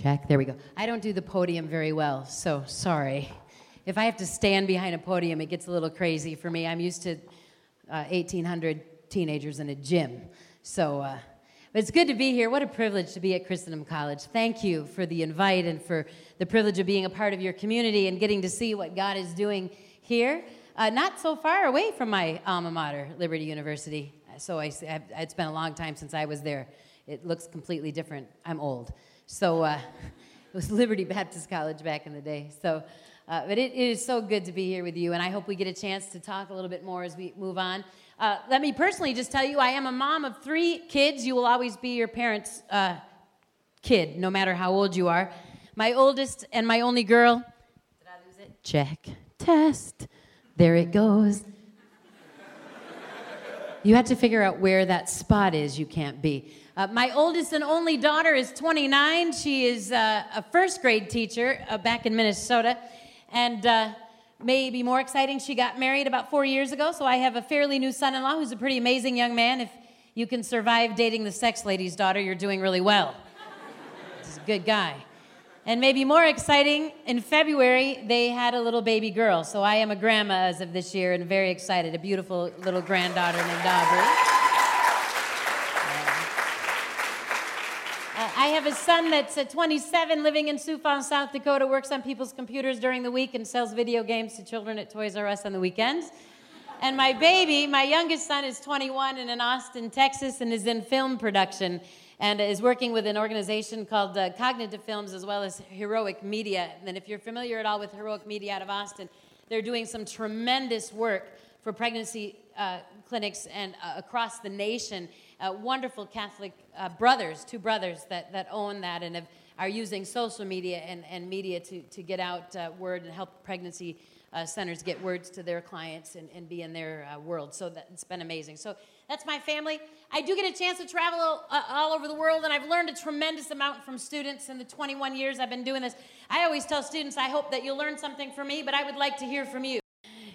Check. There we go. I don't do the podium very well, so sorry. If I have to stand behind a podium, it gets a little crazy for me. I'm used to uh, 1,800 teenagers in a gym. So, uh, it's good to be here. What a privilege to be at Christendom College. Thank you for the invite and for the privilege of being a part of your community and getting to see what God is doing here. Uh, not so far away from my alma mater, Liberty University. So I, it's been a long time since I was there. It looks completely different. I'm old. So uh, it was Liberty Baptist College back in the day. So, uh, but it, it is so good to be here with you, and I hope we get a chance to talk a little bit more as we move on. Uh, let me personally just tell you, I am a mom of three kids. You will always be your parents' uh, kid, no matter how old you are. My oldest and my only girl. Did I lose it? Check. Test. There it goes. you have to figure out where that spot is you can't be. Uh, my oldest and only daughter is 29. She is uh, a first grade teacher uh, back in Minnesota. And uh, maybe more exciting, she got married about four years ago. So I have a fairly new son in law who's a pretty amazing young man. If you can survive dating the sex lady's daughter, you're doing really well. He's a good guy. And maybe more exciting, in February, they had a little baby girl. So I am a grandma as of this year and very excited. A beautiful little granddaughter named Aubrey. Have a son that's 27, living in Sioux Falls, South Dakota, works on people's computers during the week and sells video games to children at Toys R Us on the weekends. And my baby, my youngest son, is 21 and in Austin, Texas, and is in film production and is working with an organization called uh, Cognitive Films as well as Heroic Media. And if you're familiar at all with Heroic Media out of Austin, they're doing some tremendous work for pregnancy uh, clinics and uh, across the nation uh, wonderful Catholic uh, brothers, two brothers that, that own that and have, are using social media and, and media to, to get out uh, word and help pregnancy uh, centers get words to their clients and, and be in their uh, world. So that, it's been amazing. So that's my family. I do get a chance to travel all, uh, all over the world, and I've learned a tremendous amount from students in the 21 years I've been doing this. I always tell students, I hope that you'll learn something from me, but I would like to hear from you.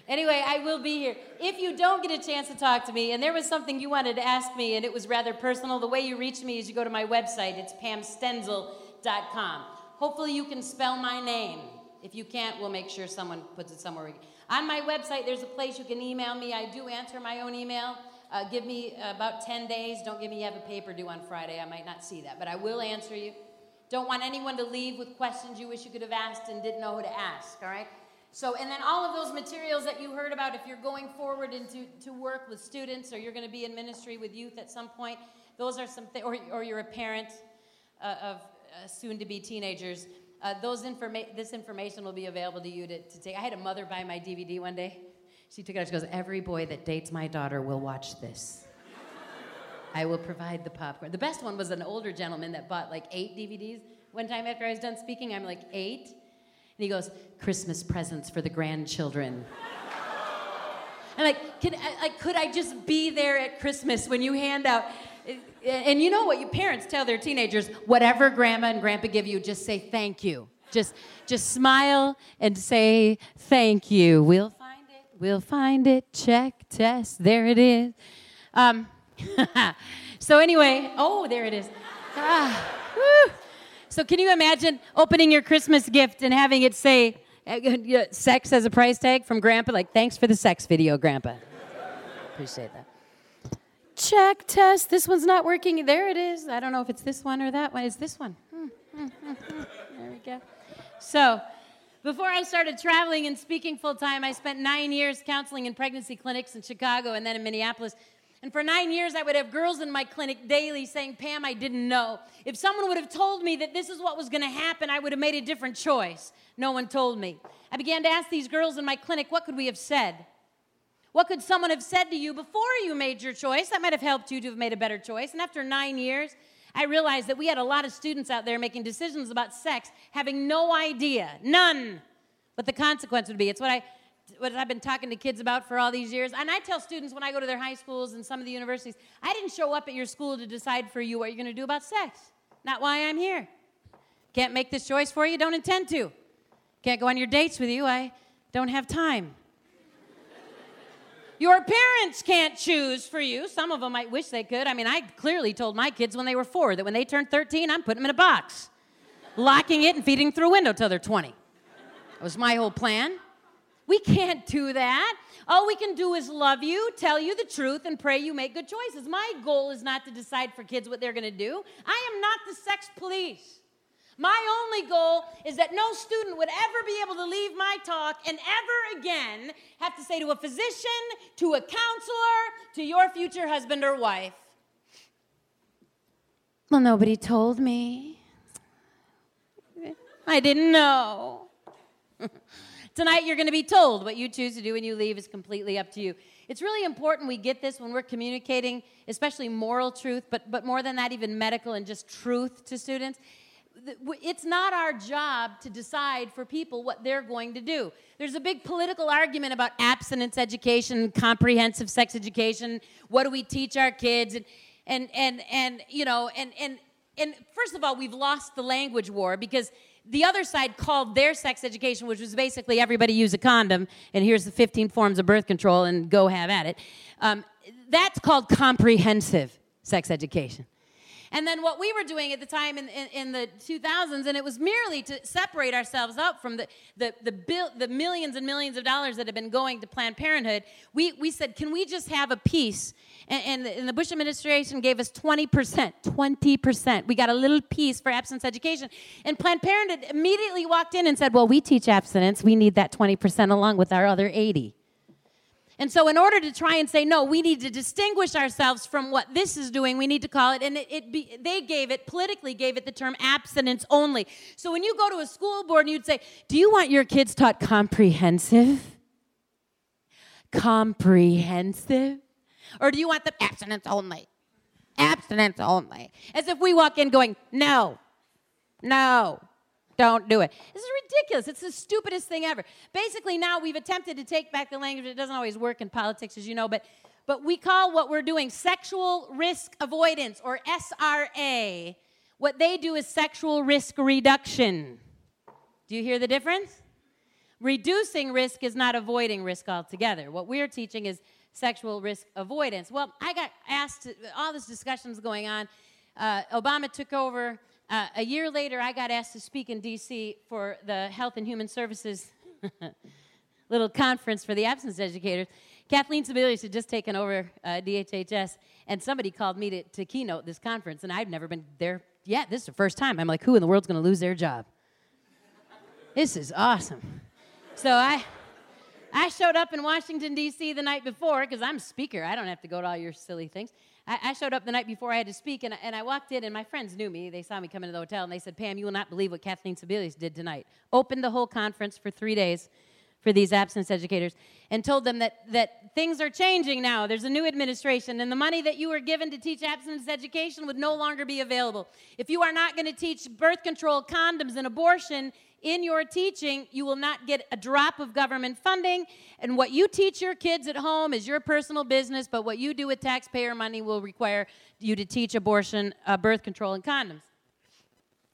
Anyway, I will be here. If you don't get a chance to talk to me, and there was something you wanted to ask me, and it was rather personal, the way you reach me is you go to my website. It's pamstenzel.com. Hopefully, you can spell my name. If you can't, we'll make sure someone puts it somewhere. On my website, there's a place you can email me. I do answer my own email. Uh, give me about 10 days. Don't give me you have a paper due on Friday. I might not see that, but I will answer you. Don't want anyone to leave with questions you wish you could have asked and didn't know who to ask, all right? So, and then all of those materials that you heard about, if you're going forward into to work with students or you're going to be in ministry with youth at some point, those are some, th- or, or you're a parent uh, of uh, soon to be teenagers, uh, those informa- this information will be available to you to, to take. I had a mother buy my DVD one day. She took it out. She goes, Every boy that dates my daughter will watch this. I will provide the popcorn. The best one was an older gentleman that bought like eight DVDs. One time after I was done speaking, I'm like, Eight? And he goes, Christmas presents for the grandchildren. I'm like, can, like, could I just be there at Christmas when you hand out? And you know what you parents tell their teenagers, whatever grandma and grandpa give you, just say thank you. Just, just smile and say thank you. We'll find it. We'll find it. Check, test. There it is. Um, so anyway, oh, there it is. Ah, so can you imagine opening your Christmas gift and having it say uh, sex as a price tag from grandpa like thanks for the sex video grandpa. Appreciate that. Check test. This one's not working. There it is. I don't know if it's this one or that one. It's this one. Hmm, hmm, hmm, there we go. So, before I started traveling and speaking full time, I spent nine years counseling in pregnancy clinics in Chicago and then in Minneapolis. And for nine years, I would have girls in my clinic daily saying, Pam, I didn't know. If someone would have told me that this is what was going to happen, I would have made a different choice. No one told me. I began to ask these girls in my clinic, what could we have said? What could someone have said to you before you made your choice? That might have helped you to have made a better choice. And after nine years, I realized that we had a lot of students out there making decisions about sex, having no idea, none, what the consequence would be. It's what I what I've been talking to kids about for all these years. And I tell students when I go to their high schools and some of the universities, I didn't show up at your school to decide for you what you're going to do about sex. Not why I'm here. Can't make this choice for you, don't intend to. Can't go on your dates with you, I don't have time. Your parents can't choose for you. Some of them might wish they could. I mean, I clearly told my kids when they were four that when they turned 13, I'm putting them in a box. locking it and feeding through a window till they're 20. That was my whole plan. We can't do that. All we can do is love you, tell you the truth, and pray you make good choices. My goal is not to decide for kids what they're going to do. I am not the sex police. My only goal is that no student would ever be able to leave my talk and ever again have to say to a physician, to a counselor, to your future husband or wife, Well, nobody told me. I didn't know. Tonight, you're going to be told. What you choose to do when you leave is completely up to you. It's really important we get this when we're communicating, especially moral truth, but, but more than that, even medical and just truth to students it's not our job to decide for people what they're going to do. There's a big political argument about abstinence education, comprehensive sex education. What do we teach our kids? And and and and you know, and and and first of all, we've lost the language war because the other side called their sex education, which was basically everybody use a condom, and here's the 15 forms of birth control, and go have at it. Um, that's called comprehensive sex education. And then what we were doing at the time in, in, in the 2000s, and it was merely to separate ourselves up from the, the, the, the millions and millions of dollars that have been going to Planned Parenthood, we, we said, can we just have a piece? And, and, the, and the Bush administration gave us 20%, 20%. We got a little piece for abstinence education. And Planned Parenthood immediately walked in and said, well, we teach abstinence. We need that 20% along with our other 80. And so, in order to try and say, no, we need to distinguish ourselves from what this is doing, we need to call it, and it, it be, they gave it, politically gave it the term abstinence only. So, when you go to a school board and you'd say, do you want your kids taught comprehensive? Comprehensive? Or do you want them abstinence only? Abstinence only. As if we walk in going, no, no, don't do it. This is ridiculous. It's the stupidest thing ever. Basically, now we've attempted to take back the language. It doesn't always work in politics, as you know, but, but we call what we're doing sexual risk avoidance or SRA. What they do is sexual risk reduction. Do you hear the difference? Reducing risk is not avoiding risk altogether. What we're teaching is sexual risk avoidance. Well, I got asked, all this discussion's going on. Uh, Obama took over uh, a year later, I got asked to speak in D.C. for the Health and Human Services little conference for the abstinence educators. Kathleen Sebelius had just taken over uh, DHHS, and somebody called me to, to keynote this conference, and I'd never been there yet. This is the first time. I'm like, who in the world's going to lose their job? this is awesome. So I, I showed up in Washington, D.C. the night before because I'm speaker. I don't have to go to all your silly things. I, I, showed up the night before I had to speak, and, and I walked in, and my friends knew me. They saw me come into the hotel, and they said, Pam, you will not believe what Kathleen Sebelius did tonight. Opened the whole conference for three days for these abstinence educators and told them that, that things are changing now. There's a new administration, and the money that you were given to teach abstinence education would no longer be available. If you are not going to teach birth control, condoms, and abortion in your teaching, you will not get a drop of government funding. And what you teach your kids at home is your personal business, but what you do with taxpayer money will require you to teach abortion, uh, birth control, and condoms.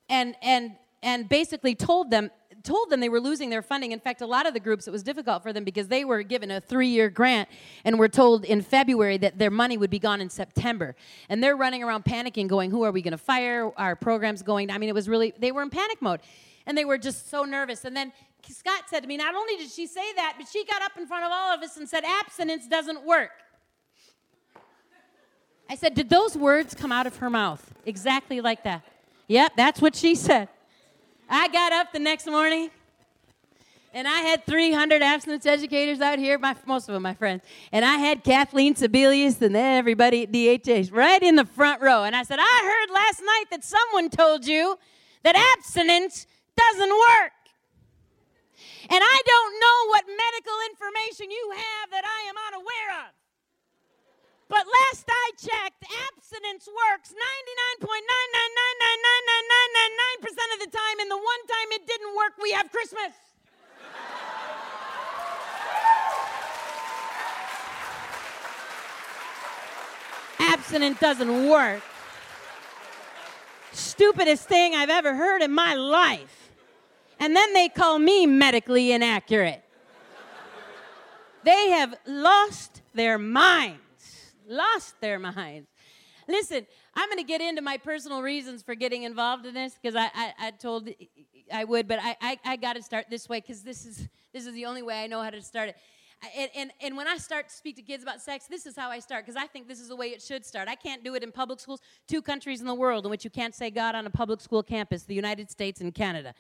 And, and, and basically told them told them they were losing their funding. In fact, a lot of the groups, it was difficult for them because they were given a three year grant and were told in February that their money would be gone in September. And they're running around panicking, going, Who are we going to fire? Our program's going. I mean, it was really, they were in panic mode and they were just so nervous. And then Scott said to me, Not only did she say that, but she got up in front of all of us and said, Abstinence doesn't work. I said, Did those words come out of her mouth? Exactly like that. Yep, that's what she said. I got up the next morning and I had 300 abstinence educators out here, my, most of them my friends. And I had Kathleen Sebelius and everybody at DHH right in the front row. And I said, I heard last night that someone told you that abstinence doesn't work. And I don't know what medical information you have that I am unaware of. But last I checked, abstinence works 99.9999999% of the time, and the one time it didn't work, we have Christmas. Abstinence doesn't work. Stupidest thing I've ever heard in my life and then they call me medically inaccurate. they have lost their minds, lost their minds. Listen, I'm going to get into my personal reasons for getting involved in this because I, I, I, told I would, but I, I, I got to start this way because this is, this is the only way I know how to start it. And, and, and when I start to speak to kids about sex, this is how I start because I think this is the way it should start. I can't do it in public schools. Two countries in the world in which you can't say God on a public school campus the United States and Canada.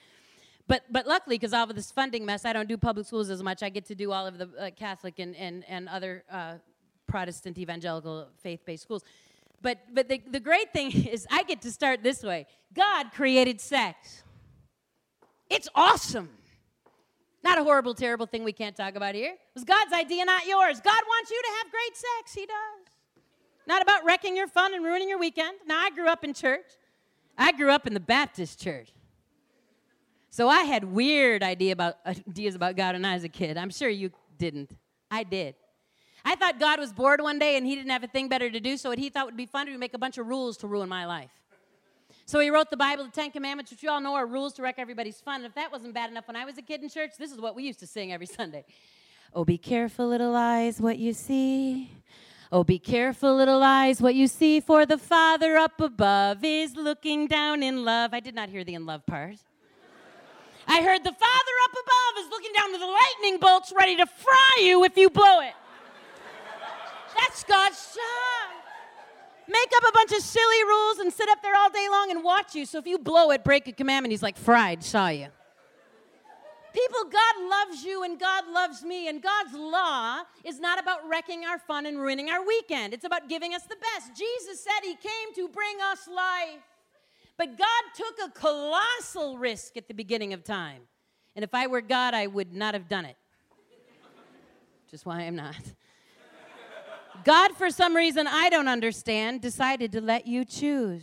But, but luckily, because all of this funding mess, I don't do public schools as much. I get to do all of the uh, Catholic and, and, and other uh, Protestant evangelical faith based schools. But, but the, the great thing is, I get to start this way God created sex. It's awesome. Not a horrible, terrible thing we can't talk about here. It was God's idea, not yours. God wants you to have great sex. He does. Not about wrecking your fun and ruining your weekend. Now, I grew up in church. I grew up in the Baptist church. So I had weird idea about, ideas about God when I was a kid. I'm sure you didn't. I did. I thought God was bored one day and he didn't have a thing better to do, so what he thought would be fun to make a bunch of rules to ruin my life. So he wrote the Bible, the Ten Commandments, which you all know are rules to wreck everybody's fun. And if that wasn't bad enough when I was a kid in church, this is what we used to sing every Sunday. Oh, be careful, little eyes, what you see. Oh, be careful, little eyes, what you see, for the Father up above is looking down in love. I did not hear the in love part. I heard the Father up above is looking down with the lightning bolts ready to fry you if you blow it. That's God's son. Make up a bunch of silly rules and sit up there all day long and watch you. So if you blow it, break a commandment, he's like, fried, saw you. People, God loves you and God loves me, and God's law is not about wrecking our fun and ruining our weekend. It's about giving us the best. Jesus said he came to bring us life. But God took a colossal risk at the beginning of time. And if I were God, I would not have done it. Just why I'm not. God, for some reason I don't understand, decided to let you choose.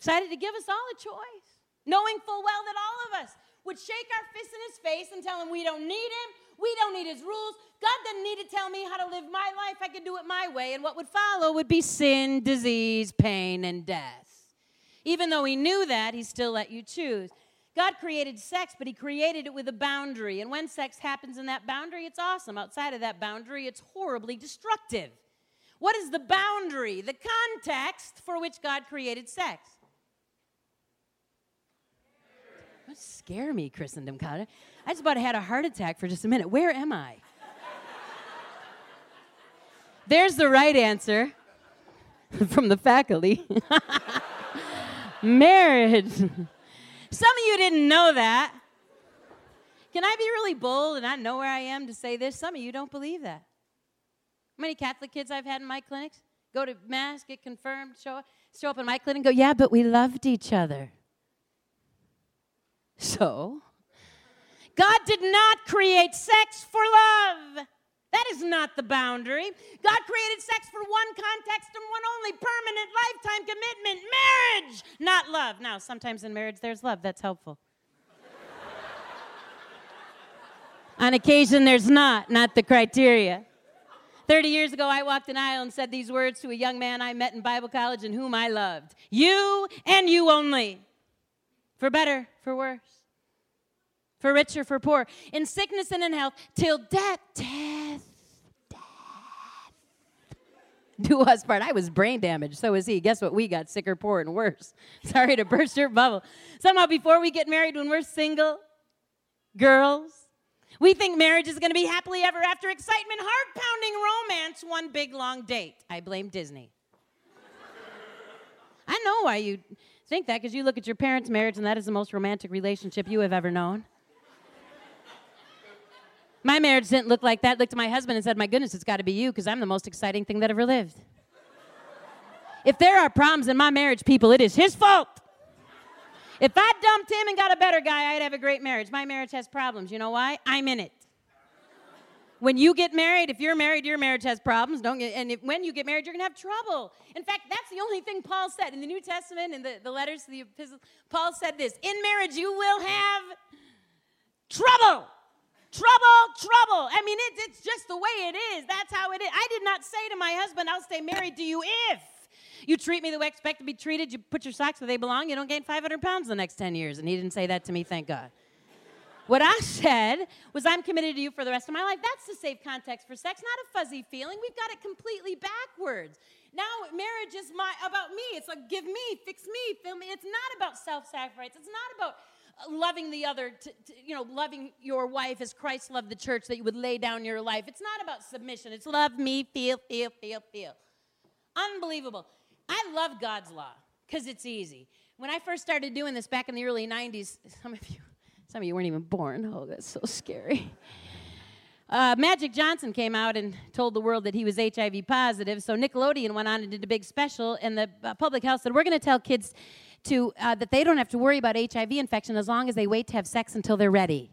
Decided to give us all a choice, knowing full well that all of us would shake our fist in his face and tell him we don't need him, we don't need his rules. God doesn't need to tell me how to live my life. I can do it my way. And what would follow would be sin, disease, pain, and death. Even though he knew that, he still let you choose. God created sex, but He created it with a boundary. And when sex happens in that boundary, it's awesome. Outside of that boundary, it's horribly destructive. What is the boundary, the context for which God created sex? Don't scare me, Christendom College. I just about had a heart attack for just a minute. Where am I? There's the right answer from the faculty. Marriage. Some of you didn't know that. Can I be really bold and I know where I am to say this? Some of you don't believe that. How many Catholic kids I've had in my clinics? Go to Mass, get confirmed, show up, show up in my clinic and go, yeah, but we loved each other. So, God did not create sex for love. That is not the boundary. God created sex for one context and one only permanent lifetime commitment marriage, not love. Now, sometimes in marriage there's love. That's helpful. On occasion, there's not, not the criteria. 30 years ago, I walked an aisle and said these words to a young man I met in Bible college and whom I loved You and you only. For better, for worse. For rich or for poor. In sickness and in health, till death, death, death. Do us part. I was brain damaged, so was he. Guess what? We got sicker, poor, and worse. Sorry to burst your bubble. Somehow, before we get married, when we're single, girls, we think marriage is going to be happily ever after excitement, heart pounding romance, one big long date. I blame Disney. I know why you think that because you look at your parents' marriage and that is the most romantic relationship you have ever known. My marriage didn't look like that. Looked at my husband and said, My goodness, it's got to be you because I'm the most exciting thing that ever lived. if there are problems in my marriage, people, it is his fault. If I dumped him and got a better guy, I'd have a great marriage. My marriage has problems. You know why? I'm in it. When you get married, if you're married, your marriage has problems. Don't get, and if, when you get married, you're gonna have trouble. In fact, that's the only thing Paul said in the New Testament in the, the letters to the epistles. Paul said this: In marriage, you will have trouble, trouble, trouble. I mean, it, it's just the way it is. That's how it is. I did not say to my husband, "I'll stay married to you if." You treat me the way I expect to be treated. You put your socks where they belong. You don't gain 500 pounds the next 10 years. And he didn't say that to me, thank God. What I said was, I'm committed to you for the rest of my life. That's the safe context for sex, not a fuzzy feeling. We've got it completely backwards. Now, marriage is my, about me. It's like, give me, fix me, fill me. It's not about self sacrifice. It's not about loving the other, to, to, you know, loving your wife as Christ loved the church, that you would lay down your life. It's not about submission. It's love me, feel, feel, feel, feel. Unbelievable. I love God's law because it's easy. When I first started doing this back in the early 90s, some of you some of you weren't even born. Oh, that's so scary. Uh, Magic Johnson came out and told the world that he was HIV positive. So Nickelodeon went on and did a big special, and the uh, public health said, We're going to tell kids to, uh, that they don't have to worry about HIV infection as long as they wait to have sex until they're ready.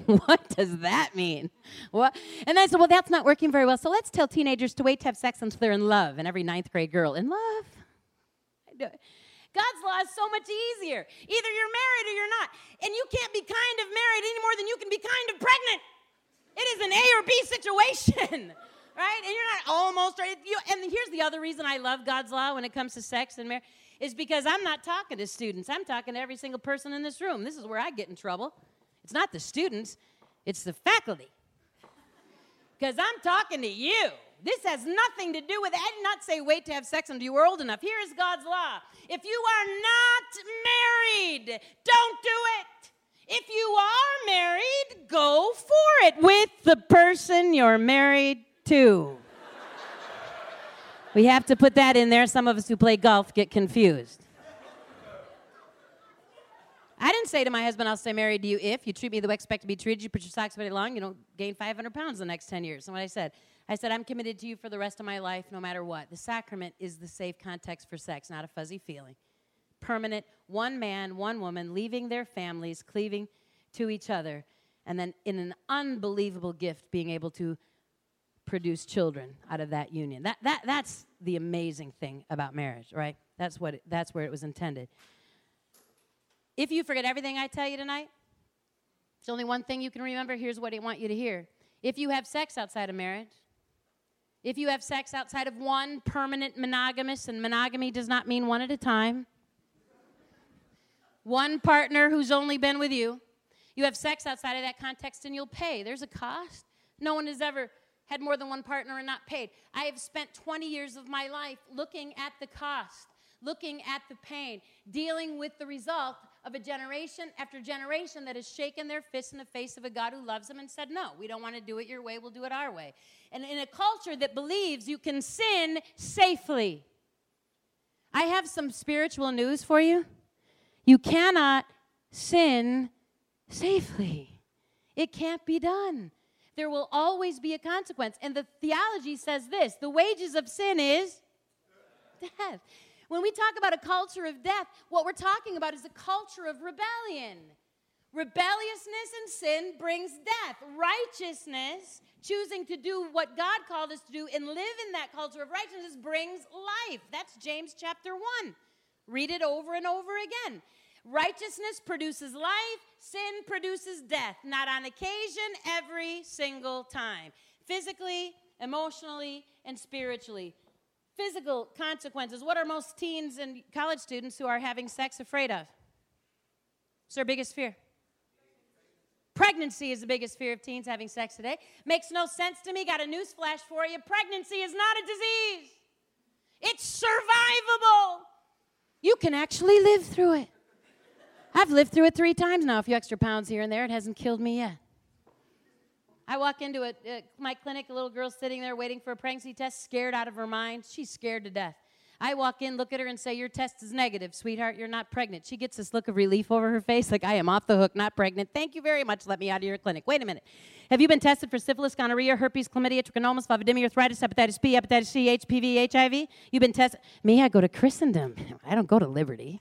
what does that mean? What? And I said, Well, that's not working very well. So let's tell teenagers to wait to have sex until they're in love. And every ninth grade girl, in love? God's law is so much easier. Either you're married or you're not. And you can't be kind of married any more than you can be kind of pregnant. It is an A or B situation, right? And you're not almost right. You, and here's the other reason I love God's law when it comes to sex and marriage is because I'm not talking to students. I'm talking to every single person in this room. This is where I get in trouble. It's not the students, it's the faculty. Because I'm talking to you. This has nothing to do with it. I did not say wait to have sex until you were old enough. Here is God's law. If you are not married, don't do it. If you are married, go for it with the person you're married to. we have to put that in there. Some of us who play golf get confused. I didn't say to my husband, I'll stay married to you if you treat me the way I expect to be treated, you put your socks away long, you don't gain 500 pounds the next 10 years. And what I said, I said, I'm committed to you for the rest of my life, no matter what. The sacrament is the safe context for sex, not a fuzzy feeling. Permanent, one man, one woman, leaving their families, cleaving to each other, and then in an unbelievable gift, being able to produce children out of that union. That, that, that's the amazing thing about marriage, right? That's, what it, that's where it was intended. If you forget everything I tell you tonight, it's only one thing you can remember. Here's what I want you to hear. If you have sex outside of marriage, if you have sex outside of one permanent monogamous, and monogamy does not mean one at a time, one partner who's only been with you, you have sex outside of that context and you'll pay. There's a cost. No one has ever had more than one partner and not paid. I have spent 20 years of my life looking at the cost, looking at the pain, dealing with the result of a generation after generation that has shaken their fists in the face of a God who loves them and said, No, we don't want to do it your way, we'll do it our way. And in a culture that believes you can sin safely, I have some spiritual news for you. You cannot sin safely, it can't be done. There will always be a consequence. And the theology says this the wages of sin is death. When we talk about a culture of death, what we're talking about is a culture of rebellion. Rebelliousness and sin brings death. Righteousness, choosing to do what God called us to do and live in that culture of righteousness, brings life. That's James chapter 1. Read it over and over again. Righteousness produces life, sin produces death, not on occasion, every single time. Physically, emotionally, and spiritually physical consequences. What are most teens and college students who are having sex afraid of? It's their biggest fear. Pregnancy is the biggest fear of teens having sex today. Makes no sense to me. Got a news flash for you. Pregnancy is not a disease, it's survivable. You can actually live through it. I've lived through it three times now, a few extra pounds here and there. It hasn't killed me yet. I walk into a, my clinic, a little girl sitting there waiting for a pregnancy test, scared out of her mind. She's scared to death. I walk in, look at her, and say, Your test is negative, sweetheart. You're not pregnant. She gets this look of relief over her face, like, I am off the hook, not pregnant. Thank you very much. Let me out of your clinic. Wait a minute. Have you been tested for syphilis, gonorrhea, herpes, chlamydia, trichomonas, vulvodynia, arthritis, hepatitis B, hepatitis C, HPV, HIV? You've been tested? Me, I go to Christendom. I don't go to Liberty.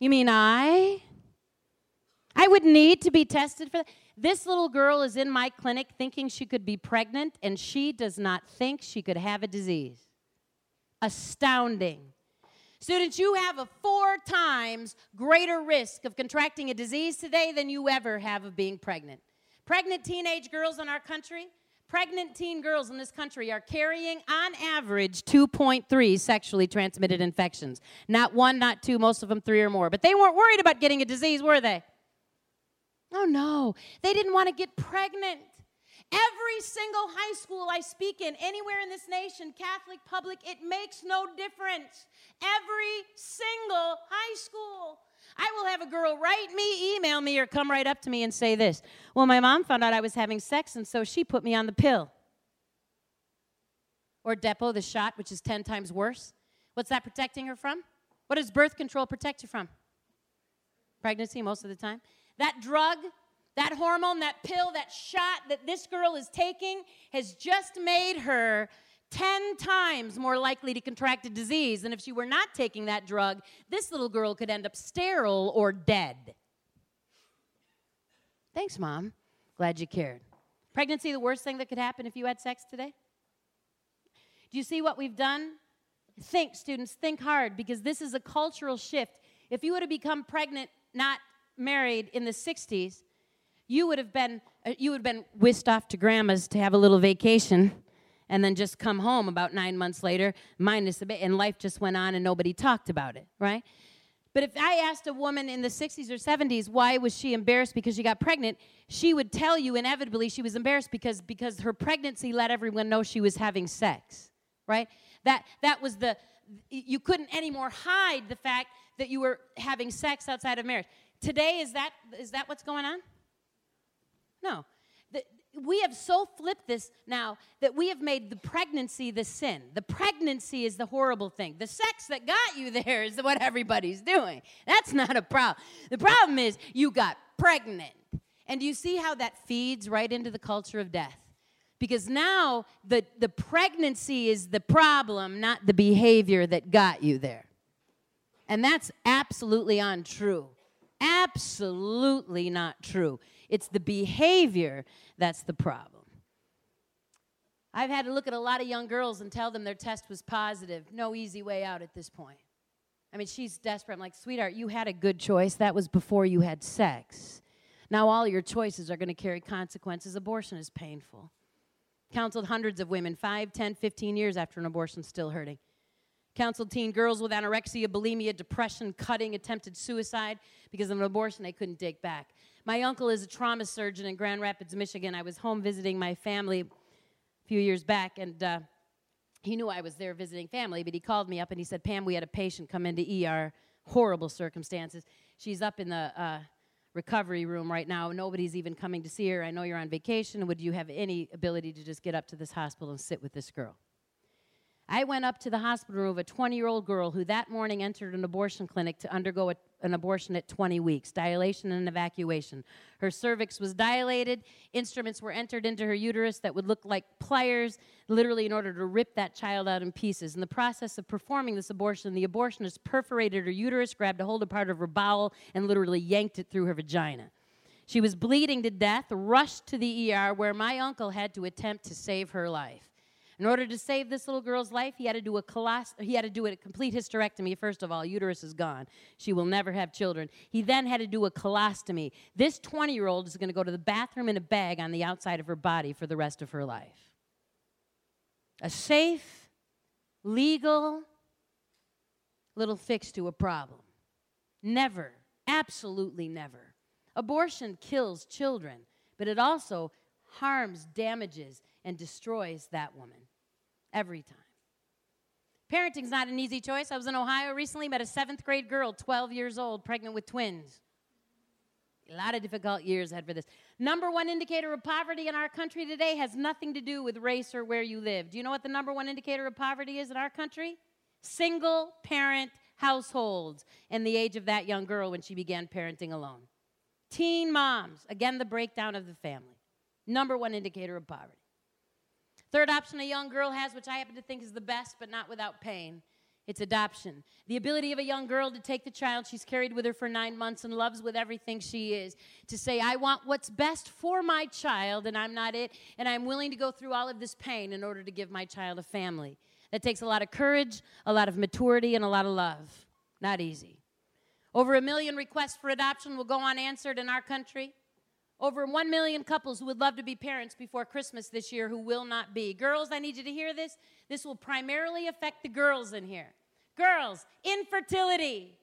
You mean I? I would need to be tested for that. This little girl is in my clinic thinking she could be pregnant, and she does not think she could have a disease. Astounding. Students, you have a four times greater risk of contracting a disease today than you ever have of being pregnant. Pregnant teenage girls in our country Pregnant teen girls in this country are carrying, on average, 2.3 sexually transmitted infections. Not one, not two, most of them three or more. But they weren't worried about getting a disease, were they? Oh, no. They didn't want to get pregnant. Every single high school I speak in, anywhere in this nation, Catholic, public, it makes no difference. Every single high school. I will have a girl write me, email me, or come right up to me and say this Well, my mom found out I was having sex, and so she put me on the pill. Or Depo, the shot, which is 10 times worse. What's that protecting her from? What does birth control protect you from? Pregnancy, most of the time. That drug, that hormone, that pill, that shot that this girl is taking has just made her 10 times more likely to contract a disease than if she were not taking that drug. This little girl could end up sterile or dead. Thanks, Mom. Glad you cared. Pregnancy, the worst thing that could happen if you had sex today? Do you see what we've done? Think, students, think hard because this is a cultural shift. If you would have become pregnant, not married in the 60s, you would have been uh, you would have been whisked off to grandma's to have a little vacation and then just come home about nine months later, minus a bit, and life just went on and nobody talked about it, right? But if I asked a woman in the 60s or 70s why was she embarrassed because she got pregnant, she would tell you inevitably she was embarrassed because because her pregnancy let everyone know she was having sex, right? That that was the you couldn't anymore hide the fact that you were having sex outside of marriage. Today is that is that what's going on? No we have so flipped this now that we have made the pregnancy the sin. The pregnancy is the horrible thing. The sex that got you there is what everybody's doing. That's not a problem. The problem is you got pregnant. And do you see how that feeds right into the culture of death? Because now the, the pregnancy is the problem, not the behavior that got you there. And that's absolutely untrue. Absolutely not true. It's the behavior that's the problem. I've had to look at a lot of young girls and tell them their test was positive. No easy way out at this point. I mean, she's desperate. I'm like, sweetheart, you had a good choice. That was before you had sex. Now all your choices are going to carry consequences. Abortion is painful. Counseled hundreds of women, 5, 10, 15 years after an abortion, still hurting. Counseled teen girls with anorexia, bulimia, depression, cutting, attempted suicide because of an abortion they couldn't take back. My uncle is a trauma surgeon in Grand Rapids, Michigan. I was home visiting my family a few years back, and uh, he knew I was there visiting family, but he called me up and he said, Pam, we had a patient come into ER, horrible circumstances. She's up in the uh, recovery room right now. Nobody's even coming to see her. I know you're on vacation. Would you have any ability to just get up to this hospital and sit with this girl? I went up to the hospital room of a 20 year old girl who that morning entered an abortion clinic to undergo a, an abortion at 20 weeks, dilation and evacuation. Her cervix was dilated, instruments were entered into her uterus that would look like pliers, literally in order to rip that child out in pieces. In the process of performing this abortion, the abortionist perforated her uterus, grabbed a hold of part of her bowel, and literally yanked it through her vagina. She was bleeding to death, rushed to the ER, where my uncle had to attempt to save her life. In order to save this little girl's life, he had to do a colos- he had to do a complete hysterectomy. First of all, uterus is gone. She will never have children. He then had to do a colostomy. This 20-year-old is going to go to the bathroom in a bag on the outside of her body for the rest of her life. A safe, legal little fix to a problem. Never, absolutely never. Abortion kills children, but it also harms, damages, and destroys that woman every time. Parenting's not an easy choice. I was in Ohio recently, met a seventh grade girl, 12 years old, pregnant with twins. A lot of difficult years ahead for this. Number one indicator of poverty in our country today has nothing to do with race or where you live. Do you know what the number one indicator of poverty is in our country? Single parent households and the age of that young girl when she began parenting alone. Teen moms, again, the breakdown of the family. Number one indicator of poverty. Third option a young girl has, which I happen to think is the best, but not without pain. It's adoption. The ability of a young girl to take the child she's carried with her for nine months and loves with everything she is, to say, I want what's best for my child, and I'm not it, and I'm willing to go through all of this pain in order to give my child a family. That takes a lot of courage, a lot of maturity, and a lot of love. Not easy. Over a million requests for adoption will go unanswered in our country. Over 1 million couples who would love to be parents before Christmas this year who will not be. Girls, I need you to hear this. This will primarily affect the girls in here. Girls, infertility,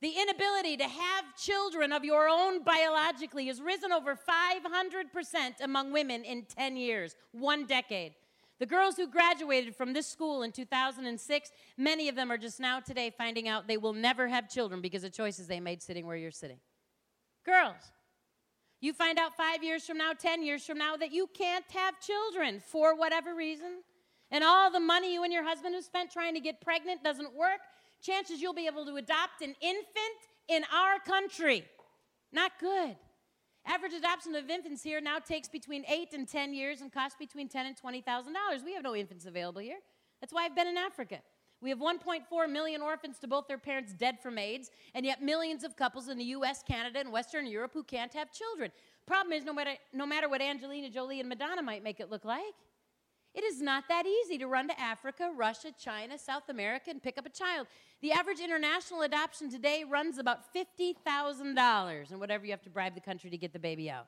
the inability to have children of your own biologically has risen over 500% among women in 10 years, one decade. The girls who graduated from this school in 2006, many of them are just now today finding out they will never have children because of choices they made sitting where you're sitting. Girls, you find out five years from now, 10 years from now, that you can't have children for whatever reason, and all the money you and your husband have spent trying to get pregnant doesn't work, chances you'll be able to adopt an infant in our country. Not good. Average adoption of infants here now takes between eight and 10 years and costs between 10 and $20,000. We have no infants available here. That's why I've been in Africa. We have 1.4 million orphans to both their parents dead from AIDS, and yet millions of couples in the US, Canada, and Western Europe who can't have children. Problem is, no matter, no matter what Angelina Jolie and Madonna might make it look like, it is not that easy to run to Africa, Russia, China, South America, and pick up a child. The average international adoption today runs about $50,000 and whatever you have to bribe the country to get the baby out.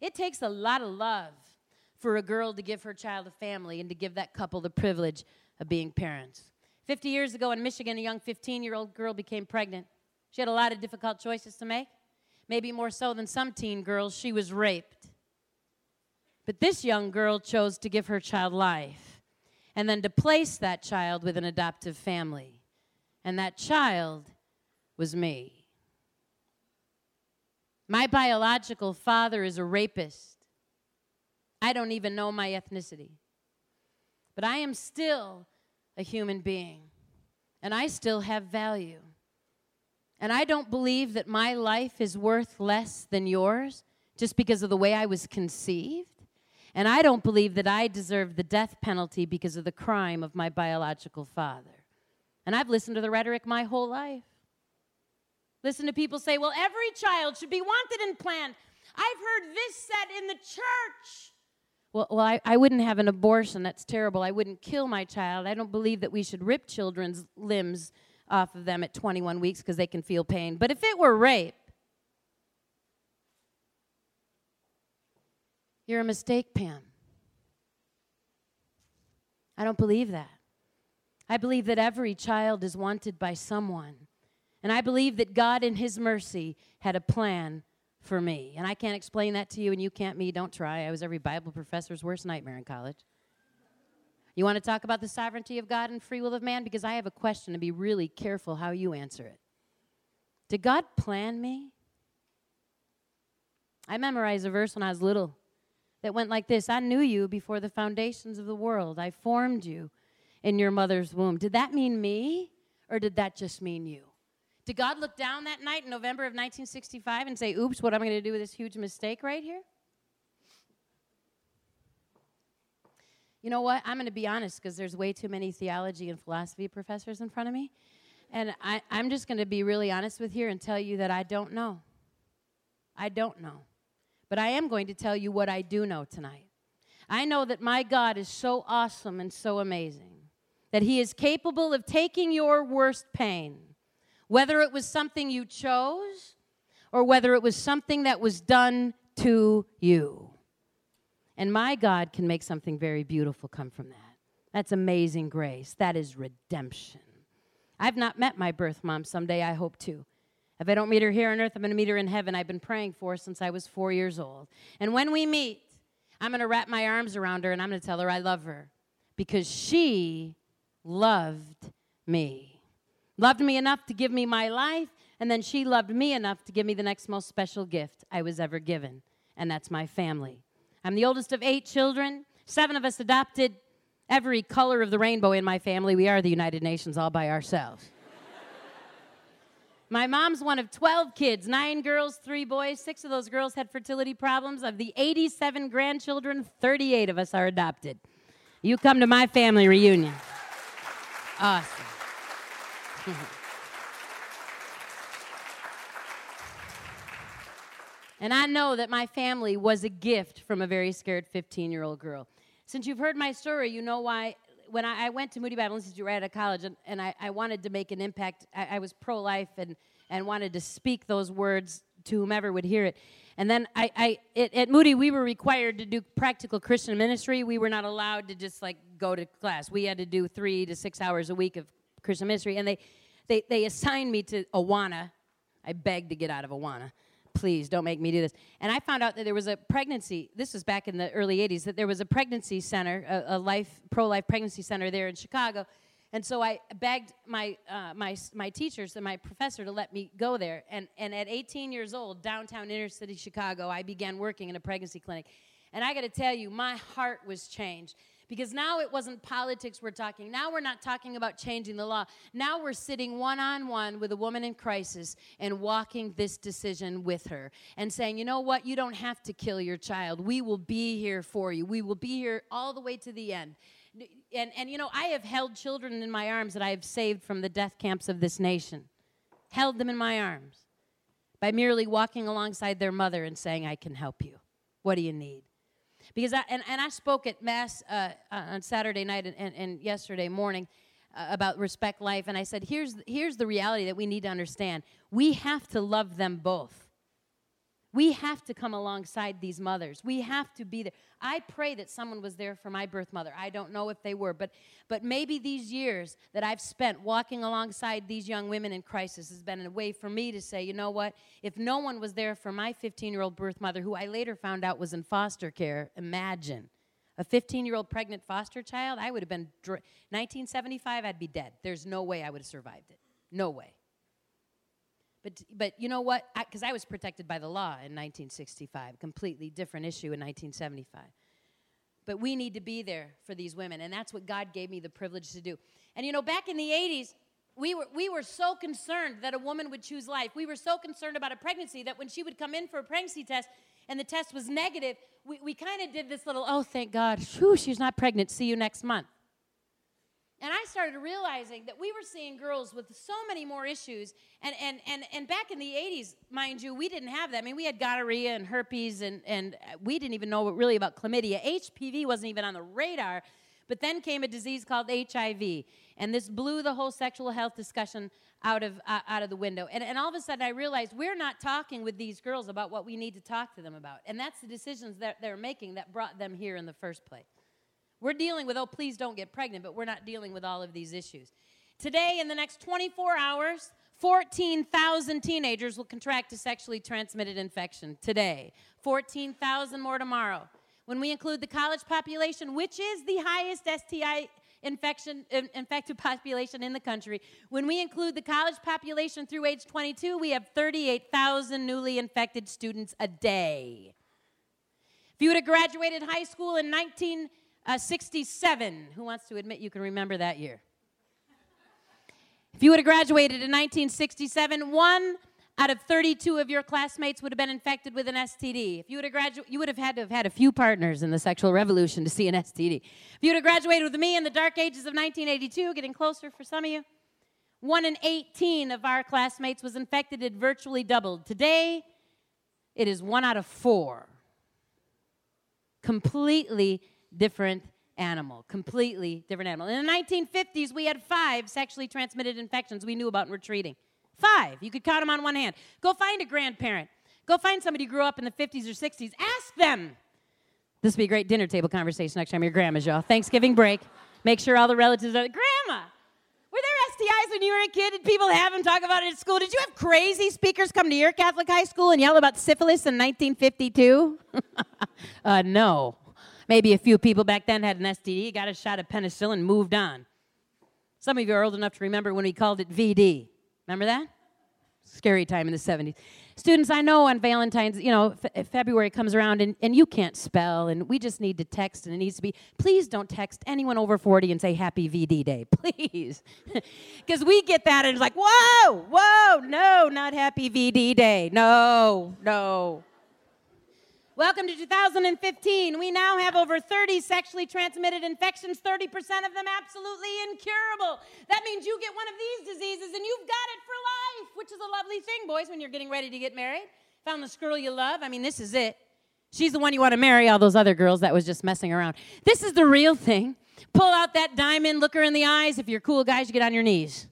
It takes a lot of love for a girl to give her child a family and to give that couple the privilege of being parents. 50 years ago in Michigan, a young 15 year old girl became pregnant. She had a lot of difficult choices to make. Maybe more so than some teen girls, she was raped. But this young girl chose to give her child life and then to place that child with an adoptive family. And that child was me. My biological father is a rapist. I don't even know my ethnicity. But I am still a human being, and I still have value. And I don't believe that my life is worth less than yours just because of the way I was conceived. And I don't believe that I deserve the death penalty because of the crime of my biological father. And I've listened to the rhetoric my whole life. Listen to people say, well, every child should be wanted and planned. I've heard this said in the church. Well, well I, I wouldn't have an abortion. That's terrible. I wouldn't kill my child. I don't believe that we should rip children's limbs off of them at 21 weeks because they can feel pain. But if it were rape, You're a mistake, Pam. I don't believe that. I believe that every child is wanted by someone. And I believe that God, in His mercy, had a plan for me. And I can't explain that to you, and you can't me. Don't try. I was every Bible professor's worst nightmare in college. You want to talk about the sovereignty of God and free will of man? Because I have a question, and be really careful how you answer it. Did God plan me? I memorized a verse when I was little that went like this I knew you before the foundations of the world. I formed you in your mother's womb. Did that mean me, or did that just mean you? Did God look down that night in November of 1965 and say, Oops, what am I going to do with this huge mistake right here? You know what? I'm going to be honest because there's way too many theology and philosophy professors in front of me. And I, I'm just going to be really honest with you and tell you that I don't know. I don't know. But I am going to tell you what I do know tonight. I know that my God is so awesome and so amazing that He is capable of taking your worst pain, whether it was something you chose or whether it was something that was done to you. And my God can make something very beautiful come from that. That's amazing grace. That is redemption. I've not met my birth mom. Someday I hope to. If I don't meet her here on earth, I'm going to meet her in heaven. I've been praying for her since I was four years old. And when we meet, I'm going to wrap my arms around her and I'm going to tell her I love her because she loved me. Loved me enough to give me my life, and then she loved me enough to give me the next most special gift I was ever given, and that's my family. I'm the oldest of eight children, seven of us adopted every color of the rainbow in my family. We are the United Nations all by ourselves. My mom's one of 12 kids, nine girls, three boys. Six of those girls had fertility problems. Of the 87 grandchildren, 38 of us are adopted. You come to my family reunion. Awesome. and I know that my family was a gift from a very scared 15 year old girl. Since you've heard my story, you know why when I, I, went to Moody Bible Institute right out of college, and, and I, I, wanted to make an impact, I, I was pro life and, and wanted to speak those words to whomever would hear it. And then I, I it, at Moody, we were required to do practical Christian ministry. We were not allowed to just like go to class. We had to do three to six hours a week of Christian ministry. And they, they, they assigned me to Awana. I begged to get out of Awana. Please don't make me do this. And I found out that there was a pregnancy. This was back in the early 80s. That there was a pregnancy center, a, a life pro-life pregnancy center there in Chicago and so I begged my, uh, my, my teachers and my professor to let me go there. And, and at 18 years old, downtown inner city Chicago, I began working in a pregnancy clinic. And I got to tell you, my heart was changed because now it wasn't politics we're talking. Now we're not talking about changing the law. Now we're sitting one on one with a woman in crisis and walking this decision with her and saying, you know what? You don't have to kill your child. We will be here for you. We will be here all the way to the end. And, and you know, I have held children in my arms that I have saved from the death camps of this nation, held them in my arms by merely walking alongside their mother and saying, I can help you. What do you need? Because I, and, and I spoke at Mass uh, uh on Saturday night and, and, and yesterday morning uh, about Respect Life, and I said, here's, here's the reality that we need to understand. We have to love them both. We have to come alongside these mothers. We have to be there. I pray that someone was there for my birth mother. I don't know if they were, but but maybe these years that I've spent walking alongside these young women in crisis has been a way for me to say, you know what? If no one was there for my 15-year-old birth mother who I later found out was in foster care, imagine. A 15-year-old pregnant foster child, I would have been 1975 I'd be dead. There's no way I would have survived it. No way. But, but you know what? Because I, I was protected by the law in 1965, completely different issue in 1975. But we need to be there for these women, and that's what God gave me the privilege to do. And you know, back in the 80s, we were, we were so concerned that a woman would choose life. We were so concerned about a pregnancy that when she would come in for a pregnancy test and the test was negative, we, we kind of did this little, oh, thank God, Whew, she's not pregnant, see you next month. And I started realizing that we were seeing girls with so many more issues. And, and, and, and back in the 80s, mind you, we didn't have that. I mean, we had gonorrhea and herpes, and, and we didn't even know really about chlamydia. HPV wasn't even on the radar. But then came a disease called HIV, and this blew the whole sexual health discussion out of, uh, out of the window. And, and all of a sudden, I realized we're not talking with these girls about what we need to talk to them about. And that's the decisions that they're making that brought them here in the first place. We're dealing with, oh, please don't get pregnant, but we're not dealing with all of these issues. Today, in the next 24 hours, 14,000 teenagers will contract a sexually transmitted infection today. 14,000 more tomorrow. When we include the college population, which is the highest STI infection infected population in the country, when we include the college population through age 22, we have 38,000 newly infected students a day. If you would have graduated high school in 19 uh, 67. Who wants to admit you can remember that year? If you would have graduated in 1967, one out of 32 of your classmates would have been infected with an STD. If you would have graduated, you would have had to have had a few partners in the sexual revolution to see an STD. If you would have graduated with me in the dark ages of 1982, getting closer for some of you, one in 18 of our classmates was infected. It virtually doubled. Today, it is one out of four. Completely different animal, completely different animal. In the 1950s, we had five sexually transmitted infections we knew about and were treating. Five. You could count them on one hand. Go find a grandparent. Go find somebody who grew up in the 50s or 60s. Ask them. This would be a great dinner table conversation next time your grandma's, y'all. Thanksgiving break. Make sure all the relatives are, Grandma, were there STIs when you were a kid? Did people have them talk about it at school? Did you have crazy speakers come to your Catholic high school and yell about syphilis in 1952? uh, no. Maybe a few people back then had an STD, got a shot of penicillin, moved on. Some of you are old enough to remember when we called it VD. Remember that? Scary time in the 70s. Students, I know on Valentine's, you know, February comes around and, and you can't spell, and we just need to text, and it needs to be, please don't text anyone over 40 and say Happy VD Day, please. Because we get that and it's like, whoa, whoa, no, not Happy VD Day. No, no. Welcome to 2015. We now have over 30 sexually transmitted infections, 30% of them absolutely incurable. That means you get one of these diseases and you've got it for life, which is a lovely thing, boys, when you're getting ready to get married. Found this girl you love. I mean, this is it. She's the one you want to marry, all those other girls that was just messing around. This is the real thing. Pull out that diamond, look her in the eyes. If you're cool guys, you get on your knees.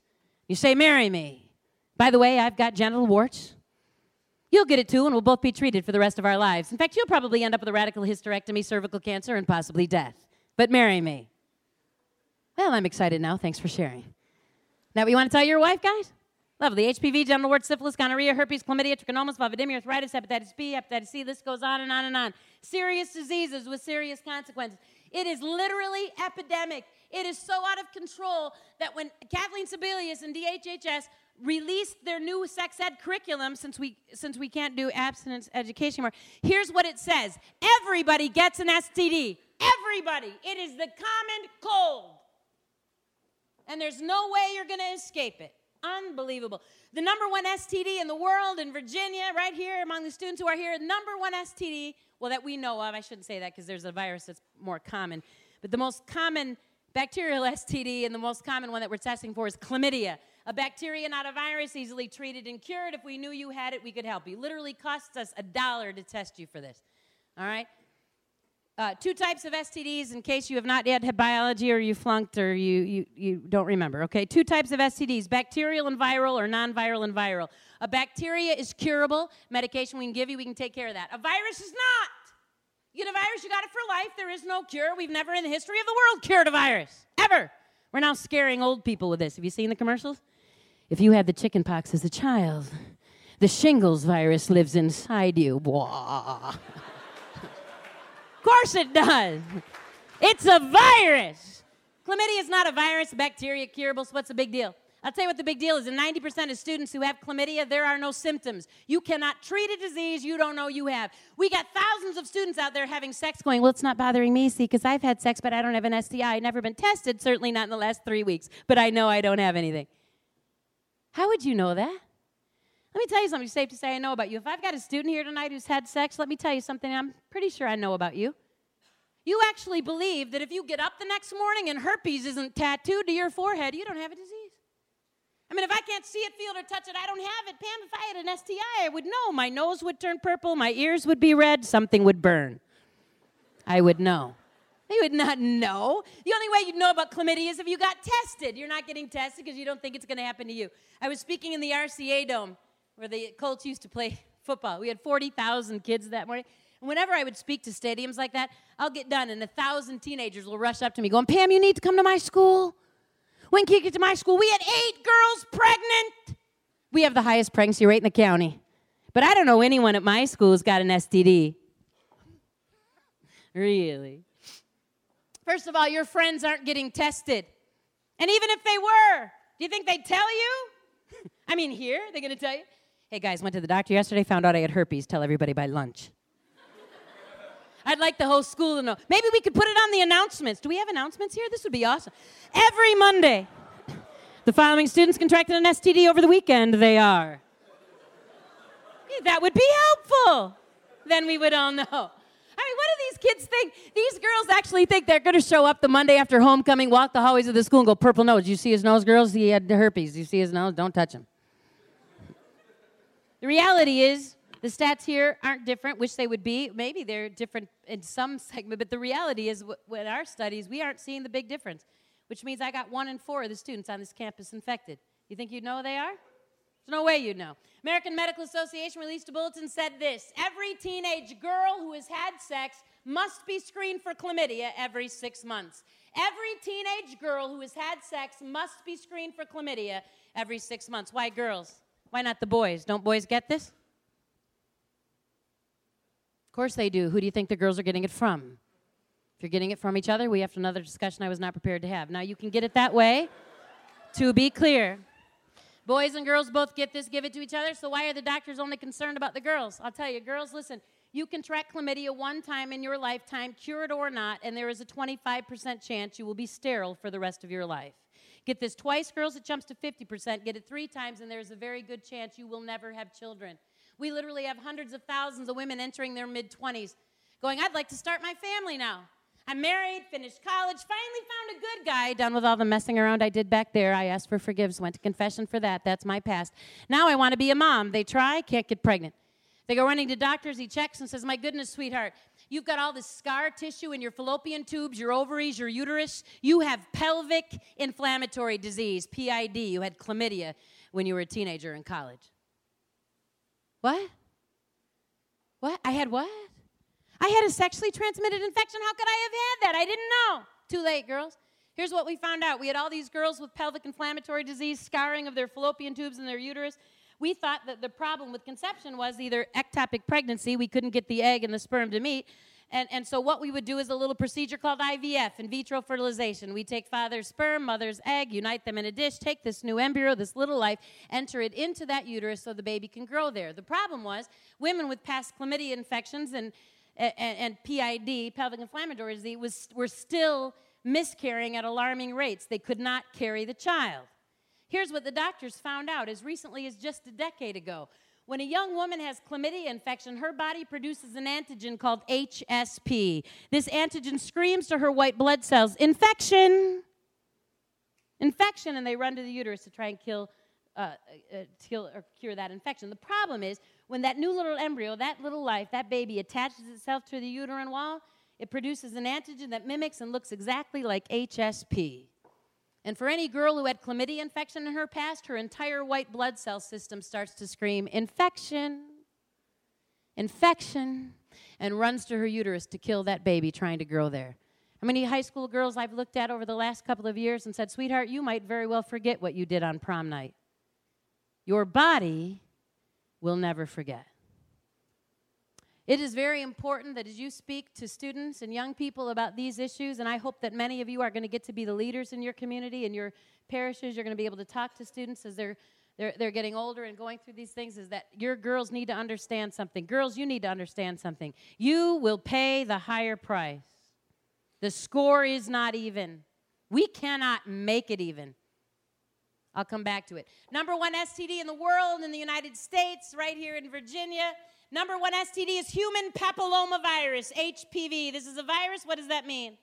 You say, Marry me. By the way, I've got genital warts. You'll get it too, and we'll both be treated for the rest of our lives. In fact, you'll probably end up with a radical hysterectomy, cervical cancer, and possibly death. But marry me. Well, I'm excited now. Thanks for sharing. Now, what you want to tell your wife, guys? Lovely. HPV, genital warts, syphilis, gonorrhea, herpes, chlamydia, trichomonas, vulvodynia, arthritis, hepatitis B, hepatitis C. This goes on and on and on. Serious diseases with serious consequences. It is literally epidemic. It is so out of control that when Kathleen Sebelius and DHHS released their new sex ed curriculum, since we since we can't do abstinence education more, here's what it says: Everybody gets an STD. Everybody. It is the common cold, and there's no way you're going to escape it. Unbelievable. The number one STD in the world in Virginia, right here among the students who are here, number one STD, well, that we know of, I shouldn't say that because there's a virus that's more common, but the most common bacterial STD and the most common one that we're testing for is chlamydia. A bacteria, not a virus, easily treated and cured. If we knew you had it, we could help you. Literally costs us a dollar to test you for this. All right? Uh, two types of STDs in case you have not yet had biology or you flunked or you, you, you don't remember, okay? Two types of STDs bacterial and viral or non viral and viral. A bacteria is curable, medication we can give you, we can take care of that. A virus is not. You get a virus, you got it for life. There is no cure. We've never in the history of the world cured a virus, ever. We're now scaring old people with this. Have you seen the commercials? If you had the chicken pox as a child, the shingles virus lives inside you. Blah course it does. It's a virus. Chlamydia is not a virus, bacteria, curable, so what's the big deal? I'll tell you what the big deal is. In 90% of students who have chlamydia, there are no symptoms. You cannot treat a disease you don't know you have. We got thousands of students out there having sex going, well, it's not bothering me, see, because I've had sex, but I don't have an STI. I've never been tested, certainly not in the last three weeks, but I know I don't have anything. How would you know that? Let me tell you something safe to say I know about you. If I've got a student here tonight who's had sex, let me tell you something I'm pretty sure I know about you. You actually believe that if you get up the next morning and herpes isn't tattooed to your forehead, you don't have a disease. I mean, if I can't see it, feel it, or touch it, I don't have it. Pam, if I had an STI, I would know. My nose would turn purple, my ears would be red, something would burn. I would know. You would not know. The only way you'd know about chlamydia is if you got tested. You're not getting tested because you don't think it's going to happen to you. I was speaking in the RCA Dome where the Colts used to play football. We had 40,000 kids that morning. And whenever I would speak to stadiums like that, I'll get done and a thousand teenagers will rush up to me going, Pam, you need to come to my school. When can you get to my school? We had eight girls pregnant. We have the highest pregnancy rate in the county. But I don't know anyone at my school who's got an STD. really? First of all, your friends aren't getting tested. And even if they were, do you think they'd tell you? I mean, here, they're going to tell you. Hey guys, went to the doctor yesterday, found out I had herpes. Tell everybody by lunch. I'd like the whole school to know. Maybe we could put it on the announcements. Do we have announcements here? This would be awesome. Every Monday, the following students contracted an STD over the weekend. They are. That would be helpful. Then we would all know. Do these kids think? These girls actually think they're going to show up the Monday after homecoming, walk the hallways of the school, and go, Purple nose. You see his nose, girls? He had herpes. You see his nose? Don't touch him. The reality is, the stats here aren't different, which they would be. Maybe they're different in some segment, but the reality is, with our studies, we aren't seeing the big difference, which means I got one in four of the students on this campus infected. You think you'd know they are? There's no way you'd know. American Medical Association released a bulletin said this Every teenage girl who has had sex must be screened for chlamydia every six months. Every teenage girl who has had sex must be screened for chlamydia every six months. Why girls? Why not the boys? Don't boys get this? Of course they do. Who do you think the girls are getting it from? If you're getting it from each other, we have another discussion I was not prepared to have. Now you can get it that way. to be clear, boys and girls both get this, give it to each other. So why are the doctors only concerned about the girls? I'll tell you, girls, listen. You can contract chlamydia one time in your lifetime, cured or not, and there is a 25% chance you will be sterile for the rest of your life. Get this twice, girls, it jumps to 50%. Get it three times, and there's a very good chance you will never have children. We literally have hundreds of thousands of women entering their mid 20s going, I'd like to start my family now. I'm married, finished college, finally found a good guy, done with all the messing around I did back there. I asked for forgiveness, went to confession for that. That's my past. Now I want to be a mom. They try, can't get pregnant. They go running to doctors. He checks and says, My goodness, sweetheart, you've got all this scar tissue in your fallopian tubes, your ovaries, your uterus. You have pelvic inflammatory disease, PID. You had chlamydia when you were a teenager in college. What? What? I had what? I had a sexually transmitted infection. How could I have had that? I didn't know. Too late, girls. Here's what we found out. We had all these girls with pelvic inflammatory disease, scarring of their fallopian tubes and their uterus. We thought that the problem with conception was either ectopic pregnancy, we couldn't get the egg and the sperm to meet, and, and so what we would do is a little procedure called IVF, in vitro fertilization. We take father's sperm, mother's egg, unite them in a dish, take this new embryo, this little life, enter it into that uterus so the baby can grow there. The problem was women with past chlamydia infections and, and, and PID, pelvic inflammatory disease, was, were still miscarrying at alarming rates. They could not carry the child. Here's what the doctors found out as recently as just a decade ago. When a young woman has chlamydia infection, her body produces an antigen called HSP. This antigen screams to her white blood cells, infection! Infection, and they run to the uterus to try and kill, uh, uh, kill or cure that infection. The problem is when that new little embryo, that little life, that baby attaches itself to the uterine wall, it produces an antigen that mimics and looks exactly like HSP. And for any girl who had chlamydia infection in her past, her entire white blood cell system starts to scream, infection, infection, and runs to her uterus to kill that baby trying to grow there. How many high school girls I've looked at over the last couple of years and said, Sweetheart, you might very well forget what you did on prom night. Your body will never forget. It is very important that as you speak to students and young people about these issues, and I hope that many of you are going to get to be the leaders in your community and your parishes, you're going to be able to talk to students as they're, they're, they're getting older and going through these things, is that your girls need to understand something. Girls, you need to understand something. You will pay the higher price. The score is not even. We cannot make it even. I'll come back to it. Number one STD in the world, in the United States, right here in Virginia. Number one STD is human papillomavirus, HPV. This is a virus. What does that mean?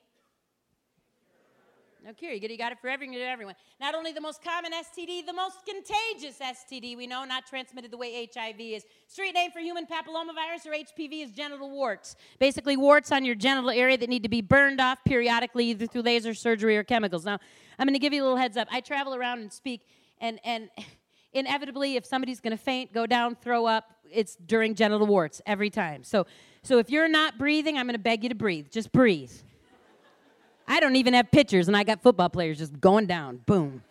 No cure. You, you got it for everyone. Not only the most common STD, the most contagious STD we know, not transmitted the way HIV is. Street name for human papillomavirus or HPV is genital warts. Basically, warts on your genital area that need to be burned off periodically, either through laser surgery or chemicals. Now, I'm going to give you a little heads up. I travel around and speak, and and inevitably, if somebody's going to faint, go down, throw up, it's during genital warts every time. So, so if you're not breathing, I'm going to beg you to breathe. Just breathe. I don't even have pictures, and I got football players just going down. Boom.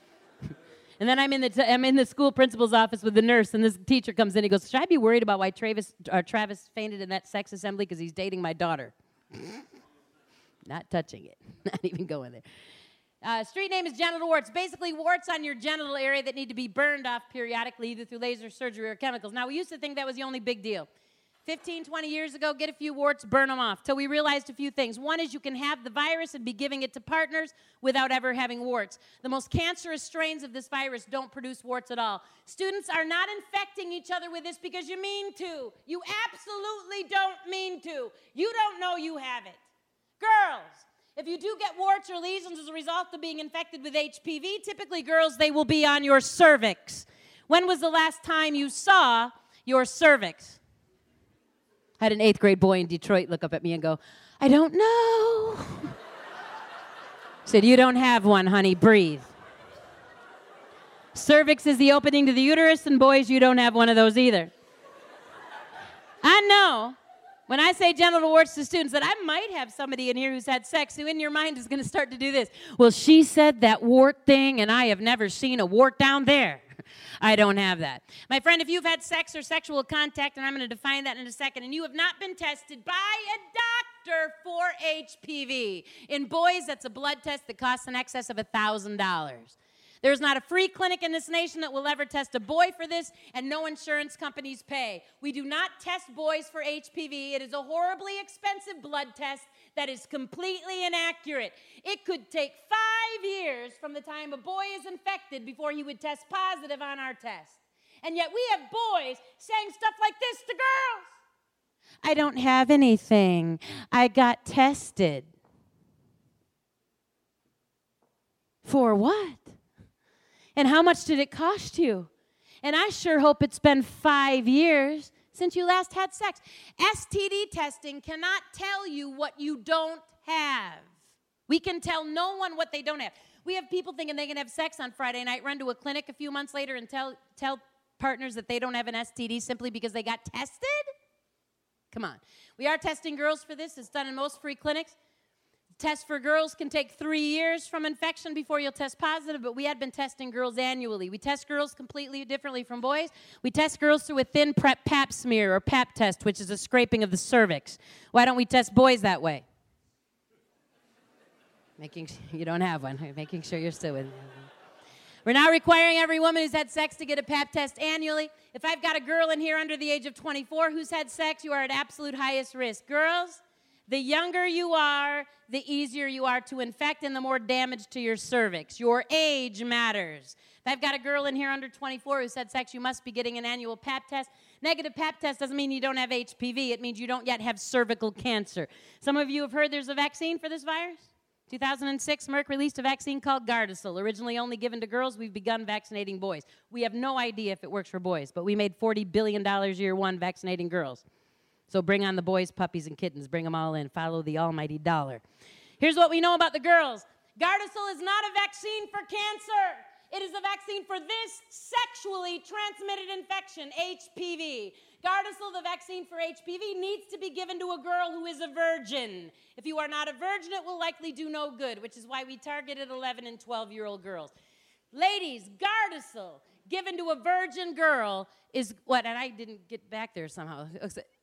And then I'm in the t- I'm in the school principal's office with the nurse, and this teacher comes in. He goes, "Should I be worried about why Travis uh, Travis fainted in that sex assembly because he's dating my daughter?" Not touching it. Not even going there. Uh, street name is genital warts. Basically, warts on your genital area that need to be burned off periodically, either through laser surgery or chemicals. Now, we used to think that was the only big deal. 15, 20 years ago, get a few warts, burn them off. Till we realized a few things. One is you can have the virus and be giving it to partners without ever having warts. The most cancerous strains of this virus don't produce warts at all. Students are not infecting each other with this because you mean to. You absolutely don't mean to. You don't know you have it. Girls, if you do get warts or lesions as a result of being infected with HPV, typically girls, they will be on your cervix. When was the last time you saw your cervix? I had an eighth grade boy in Detroit look up at me and go, I don't know. said, You don't have one, honey, breathe. Cervix is the opening to the uterus, and boys, you don't have one of those either. I know when I say genital warts to students, that I might have somebody in here who's had sex who in your mind is going to start to do this. Well, she said that wart thing, and I have never seen a wart down there. I don't have that. My friend, if you've had sex or sexual contact, and I'm going to define that in a second, and you have not been tested by a doctor for HPV, in boys, that's a blood test that costs in excess of $1,000. There's not a free clinic in this nation that will ever test a boy for this, and no insurance companies pay. We do not test boys for HPV. It is a horribly expensive blood test that is completely inaccurate. It could take five years from the time a boy is infected before he would test positive on our test. And yet we have boys saying stuff like this to girls I don't have anything. I got tested. For what? And how much did it cost you? And I sure hope it's been five years since you last had sex. STD testing cannot tell you what you don't have. We can tell no one what they don't have. We have people thinking they can have sex on Friday night, run to a clinic a few months later, and tell, tell partners that they don't have an STD simply because they got tested? Come on. We are testing girls for this. It's done in most free clinics. Test for girls can take three years from infection before you'll test positive, but we had been testing girls annually. We test girls completely differently from boys. We test girls through a ThinPrep pap smear or pap test, which is a scraping of the cervix. Why don't we test boys that way? Making sure you don't have one, making sure you're still with me. We're now requiring every woman who's had sex to get a pap test annually. If I've got a girl in here under the age of 24 who's had sex, you are at absolute highest risk. Girls, the younger you are, the easier you are to infect and the more damage to your cervix. Your age matters. I've got a girl in here under 24 who's had sex, you must be getting an annual pap test. Negative pap test doesn't mean you don't have HPV, it means you don't yet have cervical cancer. Some of you have heard there's a vaccine for this virus. 2006, Merck released a vaccine called Gardasil, originally only given to girls. We've begun vaccinating boys. We have no idea if it works for boys, but we made $40 billion year one vaccinating girls. So bring on the boys, puppies, and kittens. Bring them all in. Follow the almighty dollar. Here's what we know about the girls Gardasil is not a vaccine for cancer. It is a vaccine for this sexually transmitted infection, HPV. Gardasil, the vaccine for HPV, needs to be given to a girl who is a virgin. If you are not a virgin, it will likely do no good, which is why we targeted 11 and 12 year old girls. Ladies, Gardasil given to a virgin girl is what, and I didn't get back there somehow.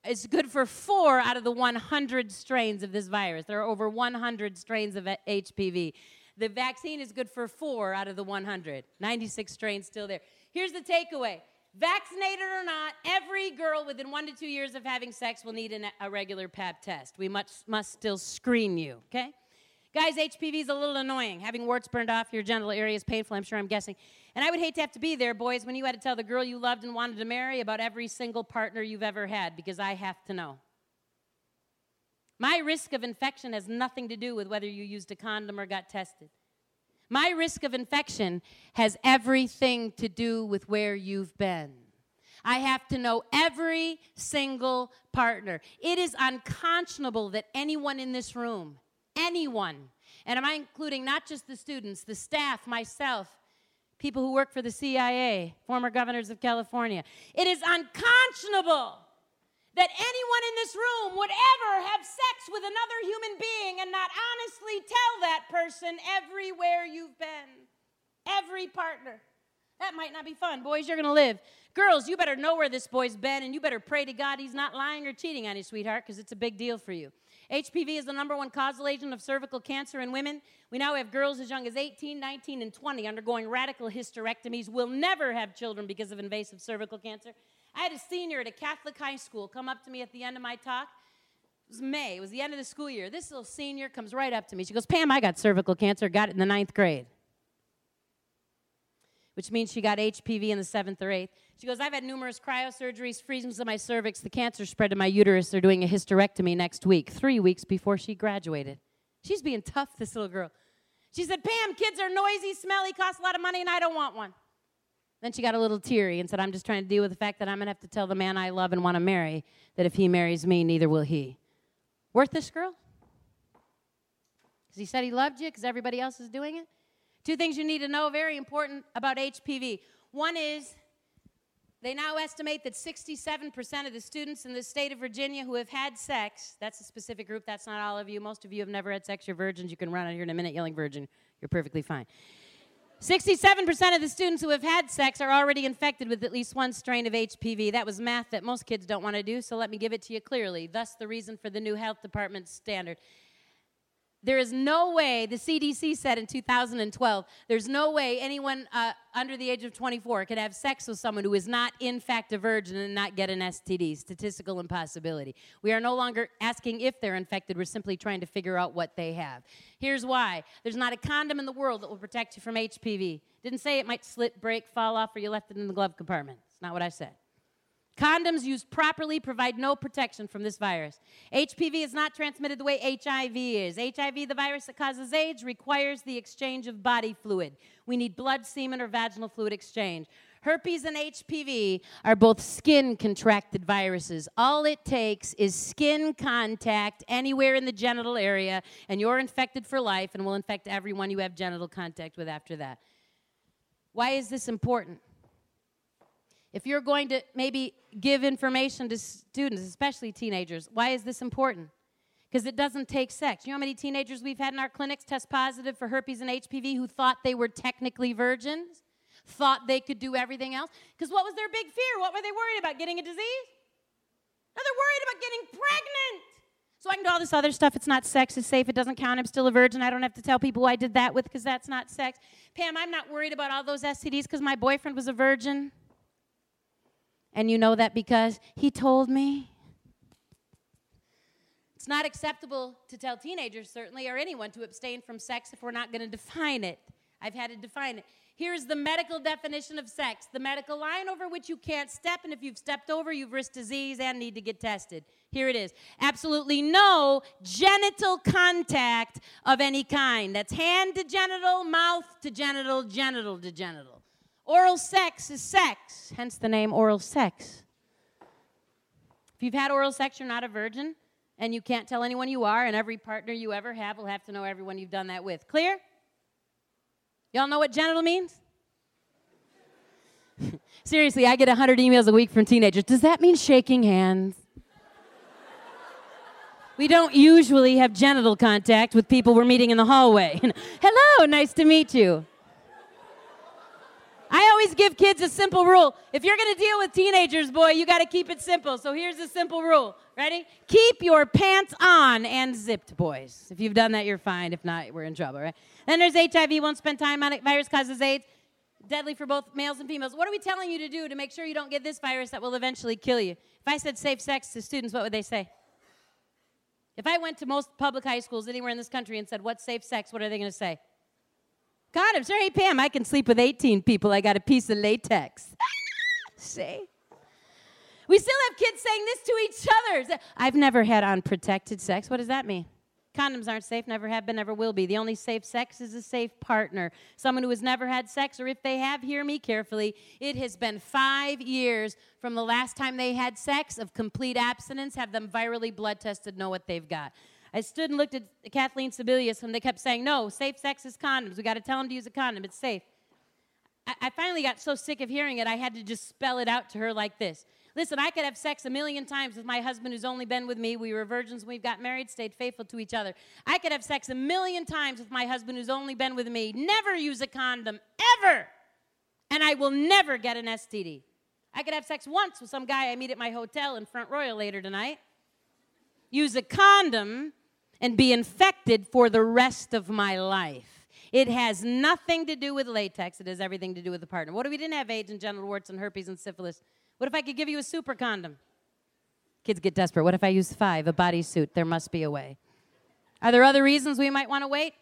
It's good for four out of the 100 strains of this virus. There are over 100 strains of HPV. The vaccine is good for four out of the 100. 96 strains still there. Here's the takeaway vaccinated or not, every girl within one to two years of having sex will need an, a regular pap test. We must, must still screen you, okay? Guys, HPV is a little annoying. Having warts burned off your genital area is painful, I'm sure I'm guessing. And I would hate to have to be there, boys, when you had to tell the girl you loved and wanted to marry about every single partner you've ever had, because I have to know. My risk of infection has nothing to do with whether you used a condom or got tested. My risk of infection has everything to do with where you've been. I have to know every single partner. It is unconscionable that anyone in this room, anyone, and am I including not just the students, the staff, myself, people who work for the CIA, former governors of California. It is unconscionable that anyone in this room would ever have sex with another human being and not honestly tell that person everywhere you've been, every partner. That might not be fun. Boys, you're going to live. Girls, you better know where this boy's been and you better pray to God he's not lying or cheating on you, sweetheart, because it's a big deal for you. HPV is the number one causal agent of cervical cancer in women. We now have girls as young as 18, 19, and 20 undergoing radical hysterectomies, will never have children because of invasive cervical cancer. I had a senior at a Catholic high school come up to me at the end of my talk. It was May, it was the end of the school year. This little senior comes right up to me. She goes, Pam, I got cervical cancer, got it in the ninth grade which means she got HPV in the seventh or eighth. She goes, I've had numerous cryosurgeries, freezings of my cervix, the cancer spread to my uterus. They're doing a hysterectomy next week, three weeks before she graduated. She's being tough, this little girl. She said, Pam, kids are noisy, smelly, cost a lot of money, and I don't want one. Then she got a little teary and said, I'm just trying to deal with the fact that I'm going to have to tell the man I love and want to marry that if he marries me, neither will he. Worth this girl? Because he said he loved you because everybody else is doing it? Two things you need to know very important about HPV. One is they now estimate that 67% of the students in the state of Virginia who have had sex, that's a specific group, that's not all of you. Most of you have never had sex, you're virgins. You can run out here in a minute yelling virgin. You're perfectly fine. 67% of the students who have had sex are already infected with at least one strain of HPV. That was math that most kids don't want to do, so let me give it to you clearly. Thus, the reason for the new health department standard. There is no way, the CDC said in 2012, there's no way anyone uh, under the age of 24 could have sex with someone who is not, in fact, a virgin and not get an STD. Statistical impossibility. We are no longer asking if they're infected, we're simply trying to figure out what they have. Here's why there's not a condom in the world that will protect you from HPV. Didn't say it might slip, break, fall off, or you left it in the glove compartment. It's not what I said. Condoms used properly provide no protection from this virus. HPV is not transmitted the way HIV is. HIV, the virus that causes AIDS, requires the exchange of body fluid. We need blood, semen, or vaginal fluid exchange. Herpes and HPV are both skin contracted viruses. All it takes is skin contact anywhere in the genital area, and you're infected for life and will infect everyone you have genital contact with after that. Why is this important? If you're going to maybe give information to students, especially teenagers, why is this important? Because it doesn't take sex. You know how many teenagers we've had in our clinics test positive for herpes and HPV who thought they were technically virgins? Thought they could do everything else? Because what was their big fear? What were they worried about? Getting a disease? No, they're worried about getting pregnant. So I can do all this other stuff. It's not sex. It's safe. It doesn't count. I'm still a virgin. I don't have to tell people I did that with because that's not sex. Pam, I'm not worried about all those STDs because my boyfriend was a virgin. And you know that because he told me. It's not acceptable to tell teenagers, certainly, or anyone to abstain from sex if we're not going to define it. I've had to define it. Here's the medical definition of sex the medical line over which you can't step, and if you've stepped over, you've risked disease and need to get tested. Here it is absolutely no genital contact of any kind. That's hand to genital, mouth to genital, genital to genital. Oral sex is sex, hence the name oral sex. If you've had oral sex, you're not a virgin, and you can't tell anyone you are, and every partner you ever have will have to know everyone you've done that with. Clear? Y'all know what genital means? Seriously, I get 100 emails a week from teenagers. Does that mean shaking hands? we don't usually have genital contact with people we're meeting in the hallway. Hello, nice to meet you. I always give kids a simple rule. If you're going to deal with teenagers, boy, you got to keep it simple. So here's a simple rule. Ready? Keep your pants on and zipped, boys. If you've done that, you're fine. If not, we're in trouble, right? Then there's HIV. Won't spend time on it. Virus causes AIDS. Deadly for both males and females. What are we telling you to do to make sure you don't get this virus that will eventually kill you? If I said safe sex to students, what would they say? If I went to most public high schools anywhere in this country and said, What's safe sex? What are they going to say? Condoms. Sure, hey, Pam, I can sleep with 18 people. I got a piece of latex. See? We still have kids saying this to each other. I've never had unprotected sex. What does that mean? Condoms aren't safe, never have been, never will be. The only safe sex is a safe partner. Someone who has never had sex, or if they have, hear me carefully. It has been five years from the last time they had sex of complete abstinence, have them virally blood tested, know what they've got. I stood and looked at Kathleen Sebelius, and they kept saying, No, safe sex is condoms. We got to tell them to use a condom. It's safe. I, I finally got so sick of hearing it, I had to just spell it out to her like this. Listen, I could have sex a million times with my husband who's only been with me. We were virgins when we got married, stayed faithful to each other. I could have sex a million times with my husband who's only been with me. Never use a condom, ever. And I will never get an STD. I could have sex once with some guy I meet at my hotel in Front Royal later tonight. Use a condom and be infected for the rest of my life. It has nothing to do with latex. It has everything to do with the partner. What if we didn't have AIDS and genital warts and herpes and syphilis? What if I could give you a super condom? Kids get desperate. What if I use five, a bodysuit? There must be a way. Are there other reasons we might want to wait?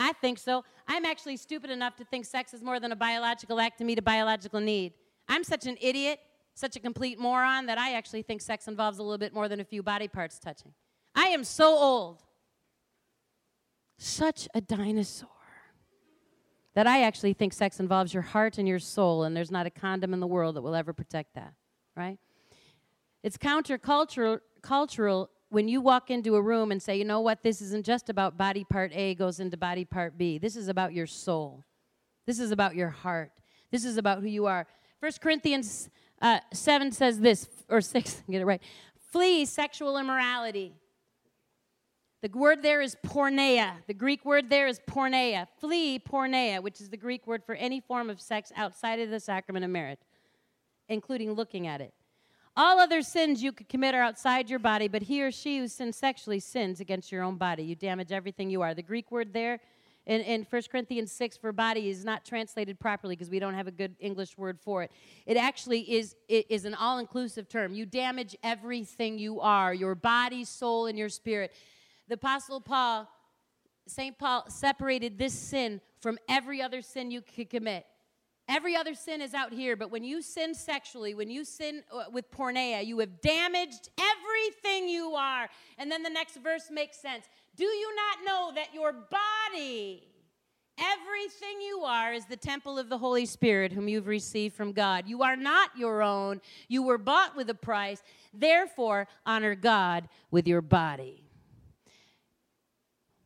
I think so. I'm actually stupid enough to think sex is more than a biological act to meet a biological need. I'm such an idiot, such a complete moron, that I actually think sex involves a little bit more than a few body parts touching. I am so old such a dinosaur that I actually think sex involves your heart and your soul, and there's not a condom in the world that will ever protect that, right? It's countercultural cultural when you walk into a room and say, you know what, this isn't just about body part A goes into body part B. This is about your soul. This is about your heart. This is about who you are. First Corinthians uh, 7 says this, or 6, get it right. Flee sexual immorality. The word there is porneia. The Greek word there is porneia. Flee porneia, which is the Greek word for any form of sex outside of the sacrament of marriage, including looking at it. All other sins you could commit are outside your body, but he or she who sins sexually sins against your own body. You damage everything you are. The Greek word there in, in 1 Corinthians 6 for body is not translated properly because we don't have a good English word for it. It actually is, it is an all inclusive term. You damage everything you are your body, soul, and your spirit. The Apostle Paul, St. Paul, separated this sin from every other sin you could commit. Every other sin is out here, but when you sin sexually, when you sin uh, with porneia, you have damaged everything you are. And then the next verse makes sense. Do you not know that your body, everything you are, is the temple of the Holy Spirit whom you've received from God? You are not your own, you were bought with a price. Therefore, honor God with your body.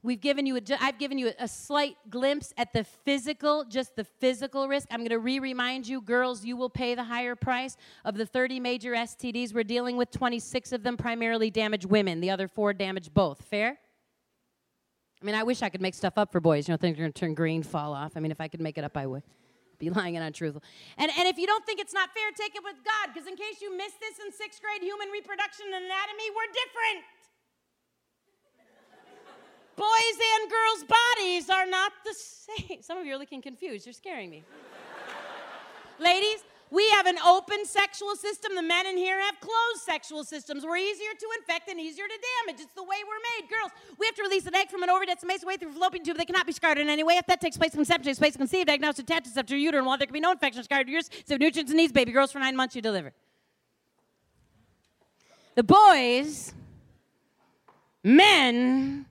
We've given you, a, I've given you a slight glimpse at the physical, just the physical risk. I'm going to re remind you, girls, you will pay the higher price. Of the 30 major STDs we're dealing with, 26 of them primarily damage women, the other four damage both. Fair? I mean, I wish I could make stuff up for boys. You know, things are going to turn green, fall off. I mean, if I could make it up, I would be lying and untruthful. And, and if you don't think it's not fair, take it with God, because in case you missed this in sixth grade human reproduction and anatomy, we're different. Boys and girls' bodies are not the same. Some of you are looking confused. You're scaring me. Ladies, we have an open sexual system. The men in here have closed sexual systems. We're easier to infect and easier to damage. It's the way we're made. Girls, we have to release an egg from an ovary that's makes way through fallopian tube. They cannot be scarred in any way. If that takes place, conception takes place, conceived, diagnosed, attached to your uterine wall. There can be no infection, scarred uterus. So nutrients and needs, baby girls for nine months, you deliver. The boys, men,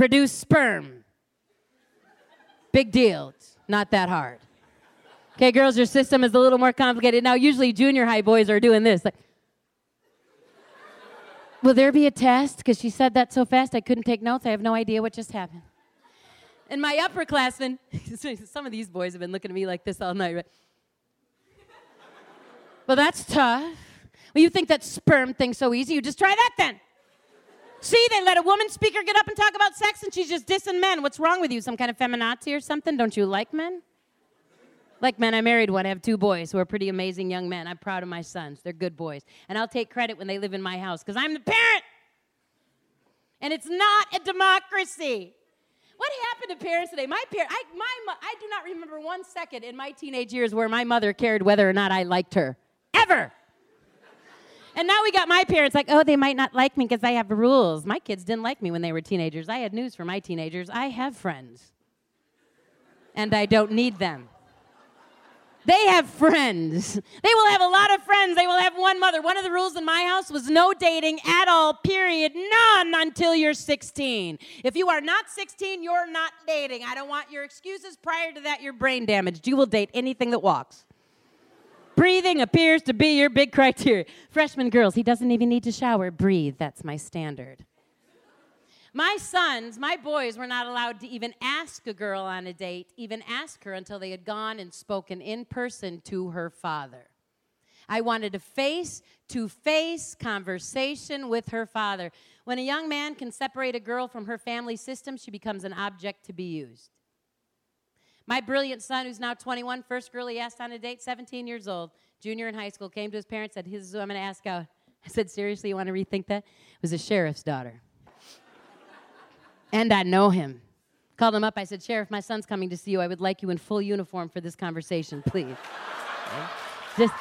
produce sperm. Big deal. It's not that hard. Okay, girls, your system is a little more complicated. Now, usually junior high boys are doing this. Like, Will there be a test? Because she said that so fast I couldn't take notes. I have no idea what just happened. And my upperclassmen, some of these boys have been looking at me like this all night, right? well, that's tough. Well, you think that sperm thing's so easy? You just try that then. See, they let a woman speaker get up and talk about sex and she's just dissing men. What's wrong with you? Some kind of feminazi or something? Don't you like men? Like men, I married one. I have two boys who are pretty amazing young men. I'm proud of my sons. They're good boys. And I'll take credit when they live in my house because I'm the parent. And it's not a democracy. What happened to parents today? My parent, I, my, I do not remember one second in my teenage years where my mother cared whether or not I liked her. Ever. And now we got my parents like, oh, they might not like me because I have rules. My kids didn't like me when they were teenagers. I had news for my teenagers. I have friends. And I don't need them. They have friends. They will have a lot of friends. They will have one mother. One of the rules in my house was no dating at all, period. None until you're 16. If you are not 16, you're not dating. I don't want your excuses. Prior to that, you're brain damaged. You will date anything that walks. Breathing appears to be your big criteria. Freshman girls, he doesn't even need to shower. Breathe. That's my standard. My sons, my boys, were not allowed to even ask a girl on a date, even ask her until they had gone and spoken in person to her father. I wanted a face to face conversation with her father. When a young man can separate a girl from her family system, she becomes an object to be used. My brilliant son, who's now 21, first girl he asked on a date, 17 years old, junior in high school, came to his parents, said, This is who I'm going to ask out. I said, Seriously, you want to rethink that? It was a sheriff's daughter and I know him. Called him up. I said, Sheriff, my son's coming to see you. I would like you in full uniform for this conversation, please. just,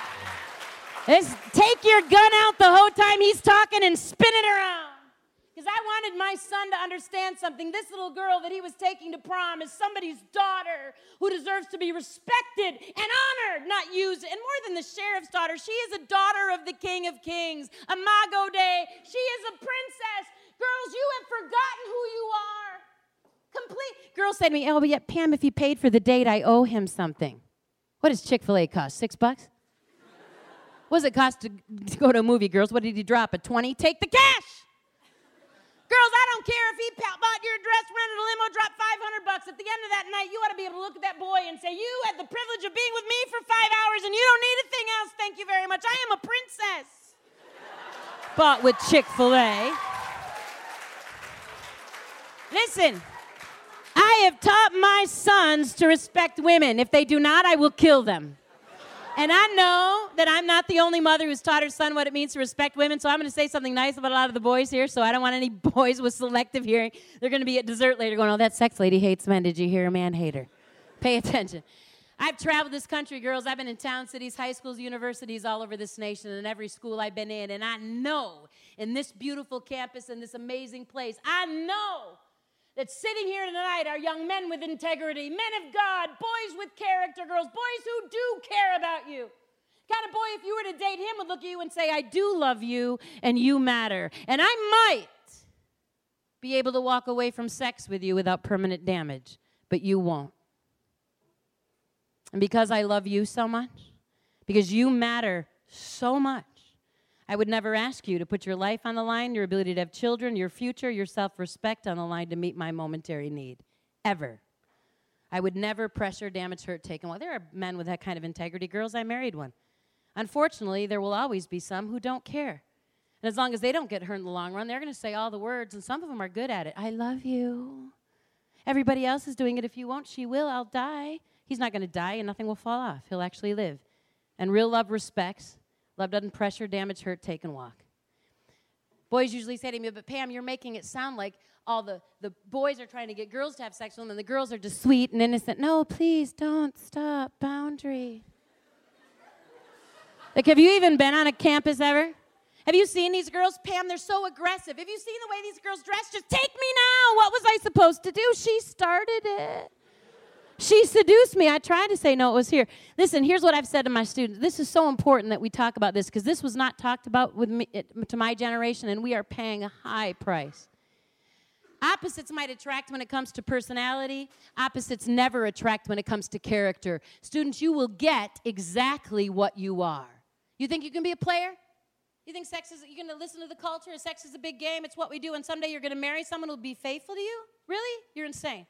just take your gun out the whole time he's talking and spin it around. Because I wanted my son to understand something. This little girl that he was taking to prom is somebody's daughter who deserves to be respected and honored, not used. And more than the sheriff's daughter, she is a daughter of the King of Kings, Imago Dei. She is a princess. Girls, you have forgotten who you are. Complete. Girls said to me, Oh, but yet, Pam, if he paid for the date, I owe him something. What does Chick fil A cost? Six bucks? what does it cost to, to go to a movie, girls? What did he drop? A 20? Take the cash. Girls, I don't care if he bought your dress, rented a limo, dropped 500 bucks. At the end of that night, you ought to be able to look at that boy and say, You had the privilege of being with me for five hours and you don't need a thing else. Thank you very much. I am a princess. Bought with Chick fil A. Listen, I have taught my sons to respect women. If they do not, I will kill them. And I know that I'm not the only mother who's taught her son what it means to respect women, so I'm going to say something nice about a lot of the boys here, so I don't want any boys with selective hearing. They're going to be at dessert later going, oh, that sex lady hates men. Did you hear a man hate her? Pay attention. I've traveled this country, girls. I've been in town cities, high schools, universities all over this nation, and every school I've been in. And I know in this beautiful campus, in this amazing place, I know that sitting here tonight are young men with integrity, men of God, boys with character, girls, boys who do care about you. Kind of boy, if you were to date him, would look at you and say, I do love you and you matter. And I might be able to walk away from sex with you without permanent damage, but you won't. And because I love you so much, because you matter so much, I would never ask you to put your life on the line, your ability to have children, your future, your self respect on the line to meet my momentary need. Ever. I would never pressure, damage, hurt, take, and well, there are men with that kind of integrity. Girls, I married one. Unfortunately, there will always be some who don't care. And as long as they don't get hurt in the long run, they're going to say all the words, and some of them are good at it. I love you. Everybody else is doing it. If you won't, she will. I'll die. He's not going to die, and nothing will fall off. He'll actually live. And real love respects. Love doesn't pressure, damage, hurt, take, and walk. Boys usually say to me, but Pam, you're making it sound like all the, the boys are trying to get girls to have sex with them, and the girls are just sweet and innocent. No, please don't stop. Boundary. like, have you even been on a campus ever? Have you seen these girls? Pam, they're so aggressive. Have you seen the way these girls dress? Just take me now. What was I supposed to do? She started it. She seduced me. I tried to say no, it was here. Listen, here's what I've said to my students. This is so important that we talk about this because this was not talked about with me, to my generation, and we are paying a high price. Opposites might attract when it comes to personality. Opposites never attract when it comes to character. Students, you will get exactly what you are. You think you can be a player? You think sex is, you're going to listen to the culture? Sex is a big game. It's what we do. And someday you're going to marry someone who'll be faithful to you? Really? You're insane.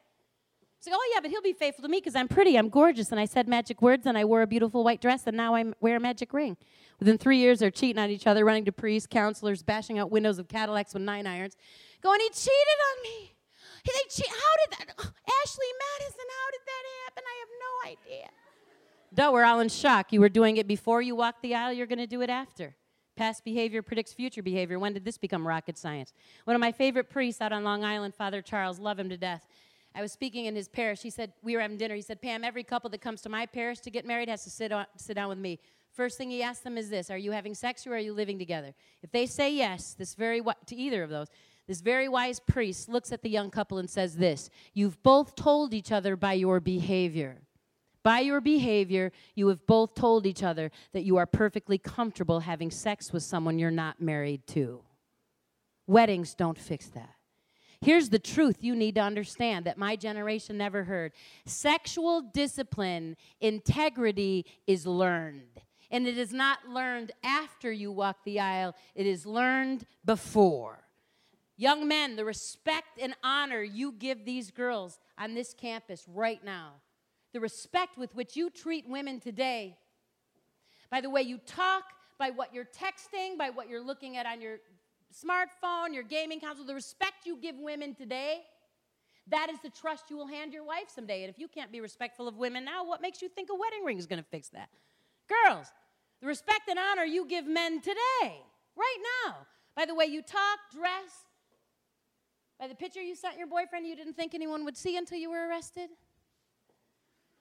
Oh, yeah, but he'll be faithful to me because I'm pretty, I'm gorgeous, and I said magic words, and I wore a beautiful white dress, and now I wear a magic ring. Within three years, they're cheating on each other, running to priests, counselors, bashing out windows of Cadillacs with nine irons, going, he cheated on me. They che- how did that? Oh, Ashley Madison, how did that happen? I have no idea. Duh, we're all in shock. You were doing it before you walked the aisle, you're going to do it after. Past behavior predicts future behavior. When did this become rocket science? One of my favorite priests out on Long Island, Father Charles, love him to death. I was speaking in his parish. He said, We were having dinner. He said, Pam, every couple that comes to my parish to get married has to sit, on, sit down with me. First thing he asks them is this Are you having sex or are you living together? If they say yes, this very to either of those, this very wise priest looks at the young couple and says this You've both told each other by your behavior. By your behavior, you have both told each other that you are perfectly comfortable having sex with someone you're not married to. Weddings don't fix that. Here's the truth you need to understand that my generation never heard sexual discipline, integrity is learned. And it is not learned after you walk the aisle, it is learned before. Young men, the respect and honor you give these girls on this campus right now the respect with which you treat women today, by the way you talk, by what you're texting, by what you're looking at on your smartphone, your gaming console, the respect you give women today, that is the trust you will hand your wife someday. And if you can't be respectful of women now, what makes you think a wedding ring is going to fix that? Girls, the respect and honor you give men today, right now, by the way you talk, dress, by the picture you sent your boyfriend you didn't think anyone would see until you were arrested.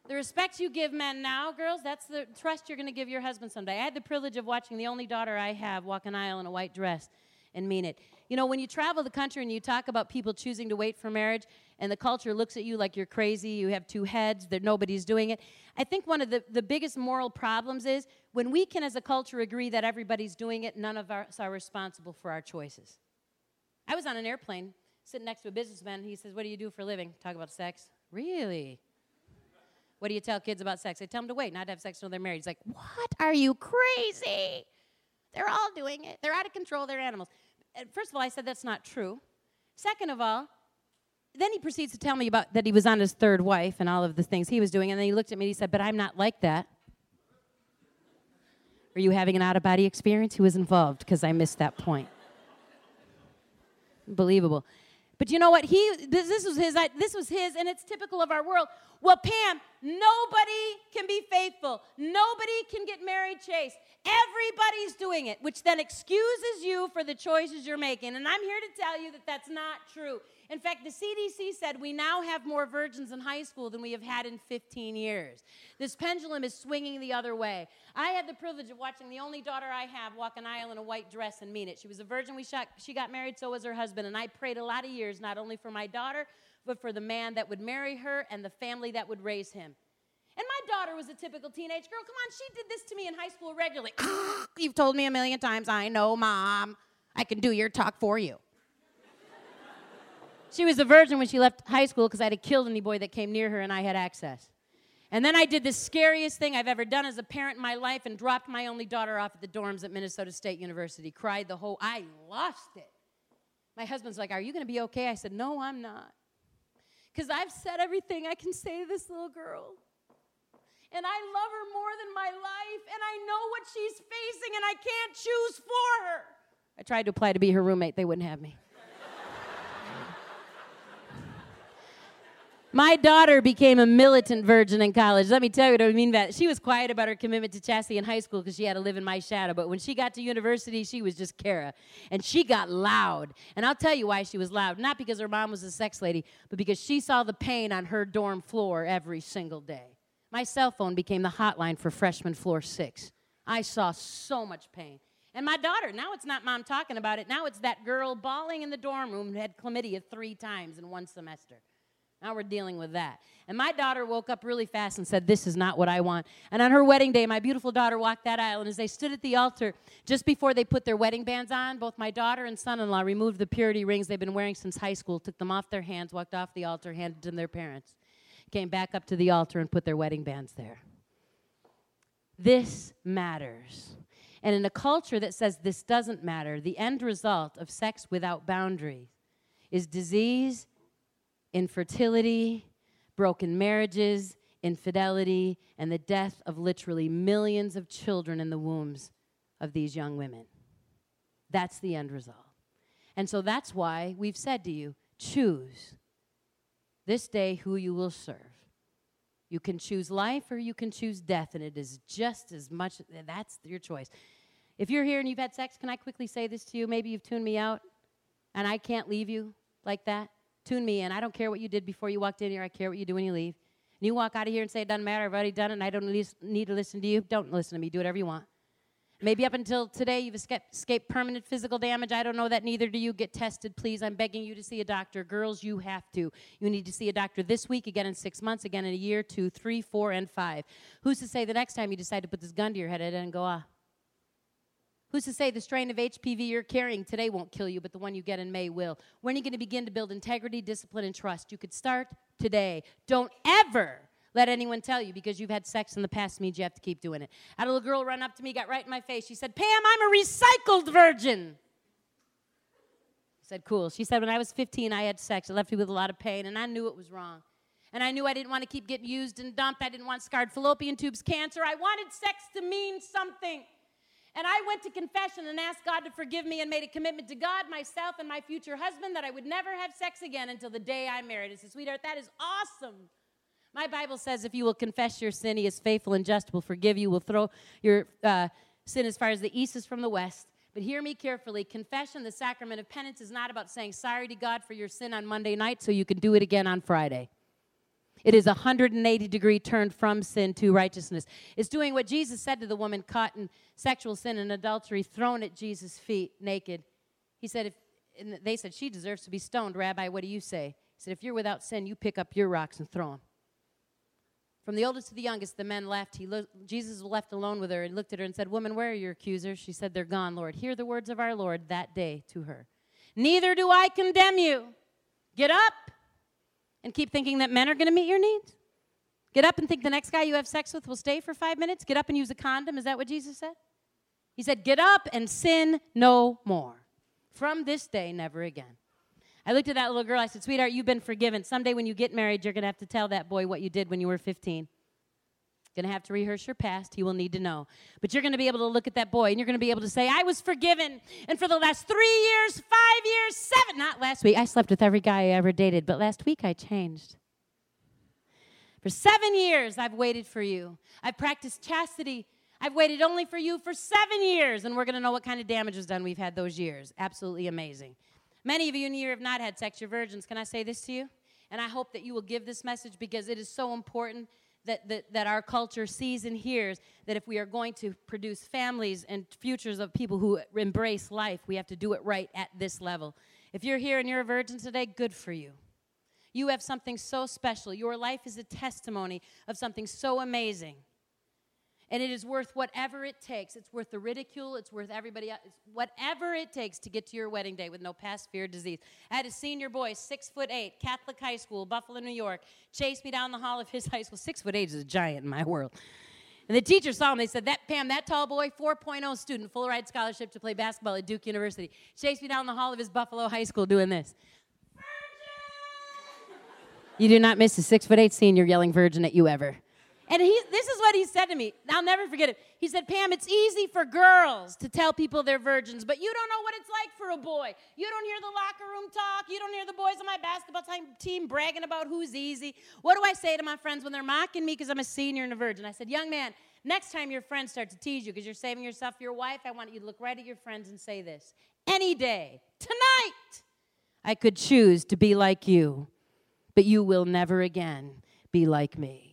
The respect you give men now, girls, that's the trust you're going to give your husband someday. I had the privilege of watching the only daughter I have walk an aisle in a white dress and mean it. You know, when you travel the country and you talk about people choosing to wait for marriage and the culture looks at you like you're crazy, you have two heads, that nobody's doing it. I think one of the, the biggest moral problems is when we can, as a culture, agree that everybody's doing it, none of us are responsible for our choices. I was on an airplane sitting next to a businessman. He says, What do you do for a living? Talk about sex. Really? What do you tell kids about sex? I tell them to wait, not to have sex until they're married. He's like, What? Are you crazy? They're all doing it. They're out of control. They're animals. First of all, I said that's not true. Second of all, then he proceeds to tell me about that he was on his third wife and all of the things he was doing. And then he looked at me and he said, But I'm not like that. Are you having an out of body experience? Who was involved? Because I missed that point. Unbelievable. But you know what? He this, this was his this was his, and it's typical of our world. Well, Pam, nobody can be faithful. Nobody can get married chase. Everybody's doing it, which then excuses you for the choices you're making. And I'm here to tell you that that's not true. In fact, the CDC said we now have more virgins in high school than we have had in 15 years. This pendulum is swinging the other way. I had the privilege of watching the only daughter I have walk an aisle in a white dress and mean it. She was a virgin. We shot, she got married, so was her husband. And I prayed a lot of years, not only for my daughter, but for the man that would marry her and the family that would raise him. And my daughter was a typical teenage girl. Come on, she did this to me in high school regularly. You've told me a million times, I know, mom. I can do your talk for you. She was a virgin when she left high school because I'd have killed any boy that came near her and I had access. And then I did the scariest thing I've ever done as a parent in my life and dropped my only daughter off at the dorms at Minnesota State University. Cried the whole, I lost it. My husband's like, Are you going to be okay? I said, No, I'm not. Because I've said everything I can say to this little girl. And I love her more than my life, and I know what she's facing, and I can't choose for her. I tried to apply to be her roommate, they wouldn't have me. My daughter became a militant virgin in college. Let me tell you what I mean by that. She was quiet about her commitment to chastity in high school because she had to live in my shadow. But when she got to university, she was just Kara. And she got loud. And I'll tell you why she was loud. Not because her mom was a sex lady, but because she saw the pain on her dorm floor every single day. My cell phone became the hotline for freshman floor six. I saw so much pain. And my daughter, now it's not mom talking about it. Now it's that girl bawling in the dorm room who had chlamydia three times in one semester. Now we're dealing with that. And my daughter woke up really fast and said, This is not what I want. And on her wedding day, my beautiful daughter walked that aisle. And as they stood at the altar, just before they put their wedding bands on, both my daughter and son in law removed the purity rings they've been wearing since high school, took them off their hands, walked off the altar, handed them to their parents, came back up to the altar, and put their wedding bands there. This matters. And in a culture that says this doesn't matter, the end result of sex without boundaries is disease infertility, broken marriages, infidelity, and the death of literally millions of children in the wombs of these young women. That's the end result. And so that's why we've said to you choose this day who you will serve. You can choose life or you can choose death, and it is just as much, that's your choice. If you're here and you've had sex, can I quickly say this to you? Maybe you've tuned me out and I can't leave you like that. Tune me in. I don't care what you did before you walked in here. I care what you do when you leave. And you walk out of here and say, it doesn't matter. I've already done it and I don't need to listen to you. Don't listen to me. Do whatever you want. Maybe up until today you've escaped permanent physical damage. I don't know that. Neither do you. Get tested, please. I'm begging you to see a doctor. Girls, you have to. You need to see a doctor this week, again in six months, again in a year, two, three, four, and five. Who's to say the next time you decide to put this gun to your head, it doesn't go off? Who's to say the strain of HPV you're carrying today won't kill you, but the one you get in May will? When are you going to begin to build integrity, discipline, and trust? You could start today. Don't ever let anyone tell you because you've had sex in the past means you have to keep doing it. I had a little girl run up to me, got right in my face. She said, Pam, I'm a recycled virgin. I said, Cool. She said, When I was 15, I had sex. It left me with a lot of pain, and I knew it was wrong. And I knew I didn't want to keep getting used and dumped. I didn't want scarred fallopian tubes, cancer. I wanted sex to mean something. And I went to confession and asked God to forgive me and made a commitment to God, myself, and my future husband that I would never have sex again until the day I married. I said, Sweetheart, that is awesome. My Bible says if you will confess your sin, He is faithful and just, will forgive you, will throw your uh, sin as far as the east is from the west. But hear me carefully. Confession, the sacrament of penance, is not about saying sorry to God for your sin on Monday night so you can do it again on Friday. It is a 180 degree turn from sin to righteousness. It's doing what Jesus said to the woman caught in sexual sin and adultery, thrown at Jesus' feet naked. He said, if, and they said, She deserves to be stoned. Rabbi, what do you say? He said, If you're without sin, you pick up your rocks and throw them. From the oldest to the youngest, the men left. He lo- Jesus was left alone with her and looked at her and said, Woman, where are your accusers? She said, They're gone, Lord. Hear the words of our Lord that day to her. Neither do I condemn you. Get up and keep thinking that men are going to meet your needs? Get up and think the next guy you have sex with will stay for five minutes? Get up and use a condom? Is that what Jesus said? He said, Get up and sin no more. From this day, never again. I looked at that little girl. I said, Sweetheart, you've been forgiven. Someday when you get married, you're going to have to tell that boy what you did when you were 15. Going to have to rehearse your past. He will need to know. But you're going to be able to look at that boy and you're going to be able to say, I was forgiven. And for the last three years, five years, seven, not last week, I slept with every guy I ever dated, but last week I changed. For seven years, I've waited for you. I've practiced chastity. I've waited only for you for seven years, and we're going to know what kind of damage was done we've had those years. Absolutely amazing. Many of you in here have not had sex, you're virgins. Can I say this to you? And I hope that you will give this message because it is so important that, that, that our culture sees and hears that if we are going to produce families and futures of people who embrace life, we have to do it right at this level. If you're here and you're a virgin today, good for you. You have something so special. Your life is a testimony of something so amazing. And it is worth whatever it takes. It's worth the ridicule. It's worth everybody else. It's whatever it takes to get to your wedding day with no past fear, disease. I had a senior boy, six foot eight, Catholic high school, Buffalo, New York, chase me down the hall of his high school. Six foot eight is a giant in my world. And the teacher saw him. They said, That Pam, that tall boy, 4.0 student, full ride scholarship to play basketball at Duke University. Chased me down the hall of his Buffalo high school doing this. Virgin! You do not miss a six foot eight senior yelling virgin at you ever. And he, this is what he said to me. I'll never forget it. He said, Pam, it's easy for girls to tell people they're virgins, but you don't know what it's like for a boy. You don't hear the locker room talk. You don't hear the boys on my basketball team bragging about who's easy. What do I say to my friends when they're mocking me because I'm a senior and a virgin? I said, Young man, next time your friends start to tease you because you're saving yourself for your wife, I want you to look right at your friends and say this Any day, tonight, I could choose to be like you, but you will never again be like me.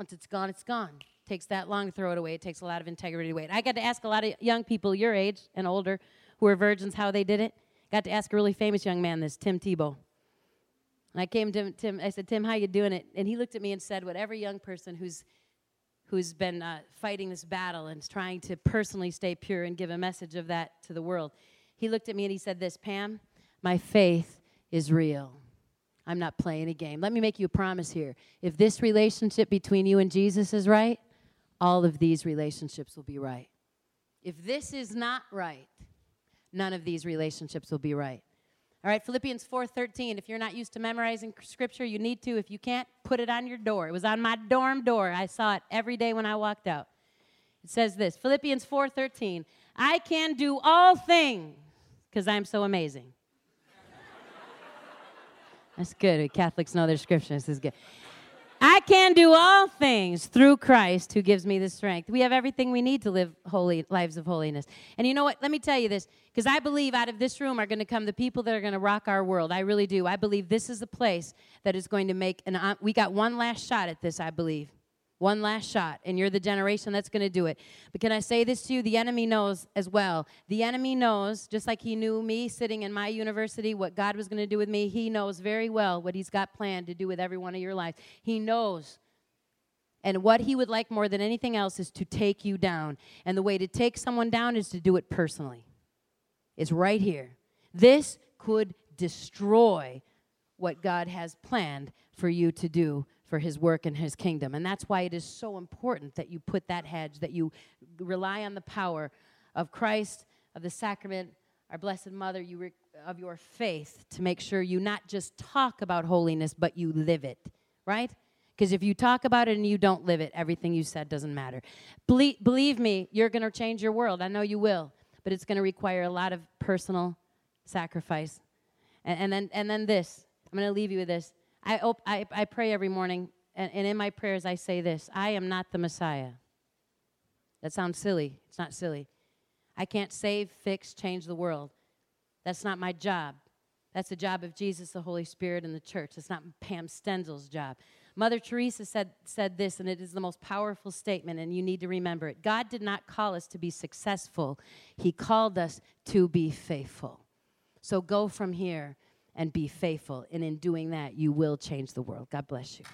Once it's gone, it's gone. It takes that long to throw it away. It takes a lot of integrity to wait. I got to ask a lot of young people your age and older who are virgins how they did it. Got to ask a really famous young man this, Tim Tebow. And I came to Tim, I said, Tim, how you doing it? And he looked at me and said, what every young person who's who's been uh, fighting this battle and trying to personally stay pure and give a message of that to the world. He looked at me and he said this, Pam, my faith is real. I'm not playing a game. Let me make you a promise here. If this relationship between you and Jesus is right, all of these relationships will be right. If this is not right, none of these relationships will be right. All right, Philippians 4:13. If you're not used to memorizing scripture, you need to. If you can't, put it on your door. It was on my dorm door. I saw it every day when I walked out. It says this, Philippians 4:13. I can do all things because I'm so amazing. That's good. Catholics know their scriptures. This is good. I can do all things through Christ who gives me the strength. We have everything we need to live holy lives of holiness. And you know what? Let me tell you this because I believe out of this room are going to come the people that are going to rock our world. I really do. I believe this is the place that is going to make an uh, we got one last shot at this, I believe. One last shot, and you're the generation that's going to do it. But can I say this to you? The enemy knows as well. The enemy knows, just like he knew me sitting in my university, what God was going to do with me, he knows very well what he's got planned to do with every one of your lives. He knows. And what he would like more than anything else is to take you down. And the way to take someone down is to do it personally. It's right here. This could destroy what God has planned for you to do for his work and his kingdom. And that's why it is so important that you put that hedge, that you rely on the power of Christ, of the sacrament, our Blessed Mother, you re- of your faith to make sure you not just talk about holiness, but you live it, right? Because if you talk about it and you don't live it, everything you said doesn't matter. Ble- believe me, you're going to change your world. I know you will, but it's going to require a lot of personal sacrifice. And, and, then, and then this I'm going to leave you with this. I, op- I, I pray every morning, and, and in my prayers, I say this I am not the Messiah. That sounds silly. It's not silly. I can't save, fix, change the world. That's not my job. That's the job of Jesus, the Holy Spirit, and the church. It's not Pam Stenzel's job. Mother Teresa said, said this, and it is the most powerful statement, and you need to remember it. God did not call us to be successful, He called us to be faithful. So go from here and be faithful. And in doing that, you will change the world. God bless you.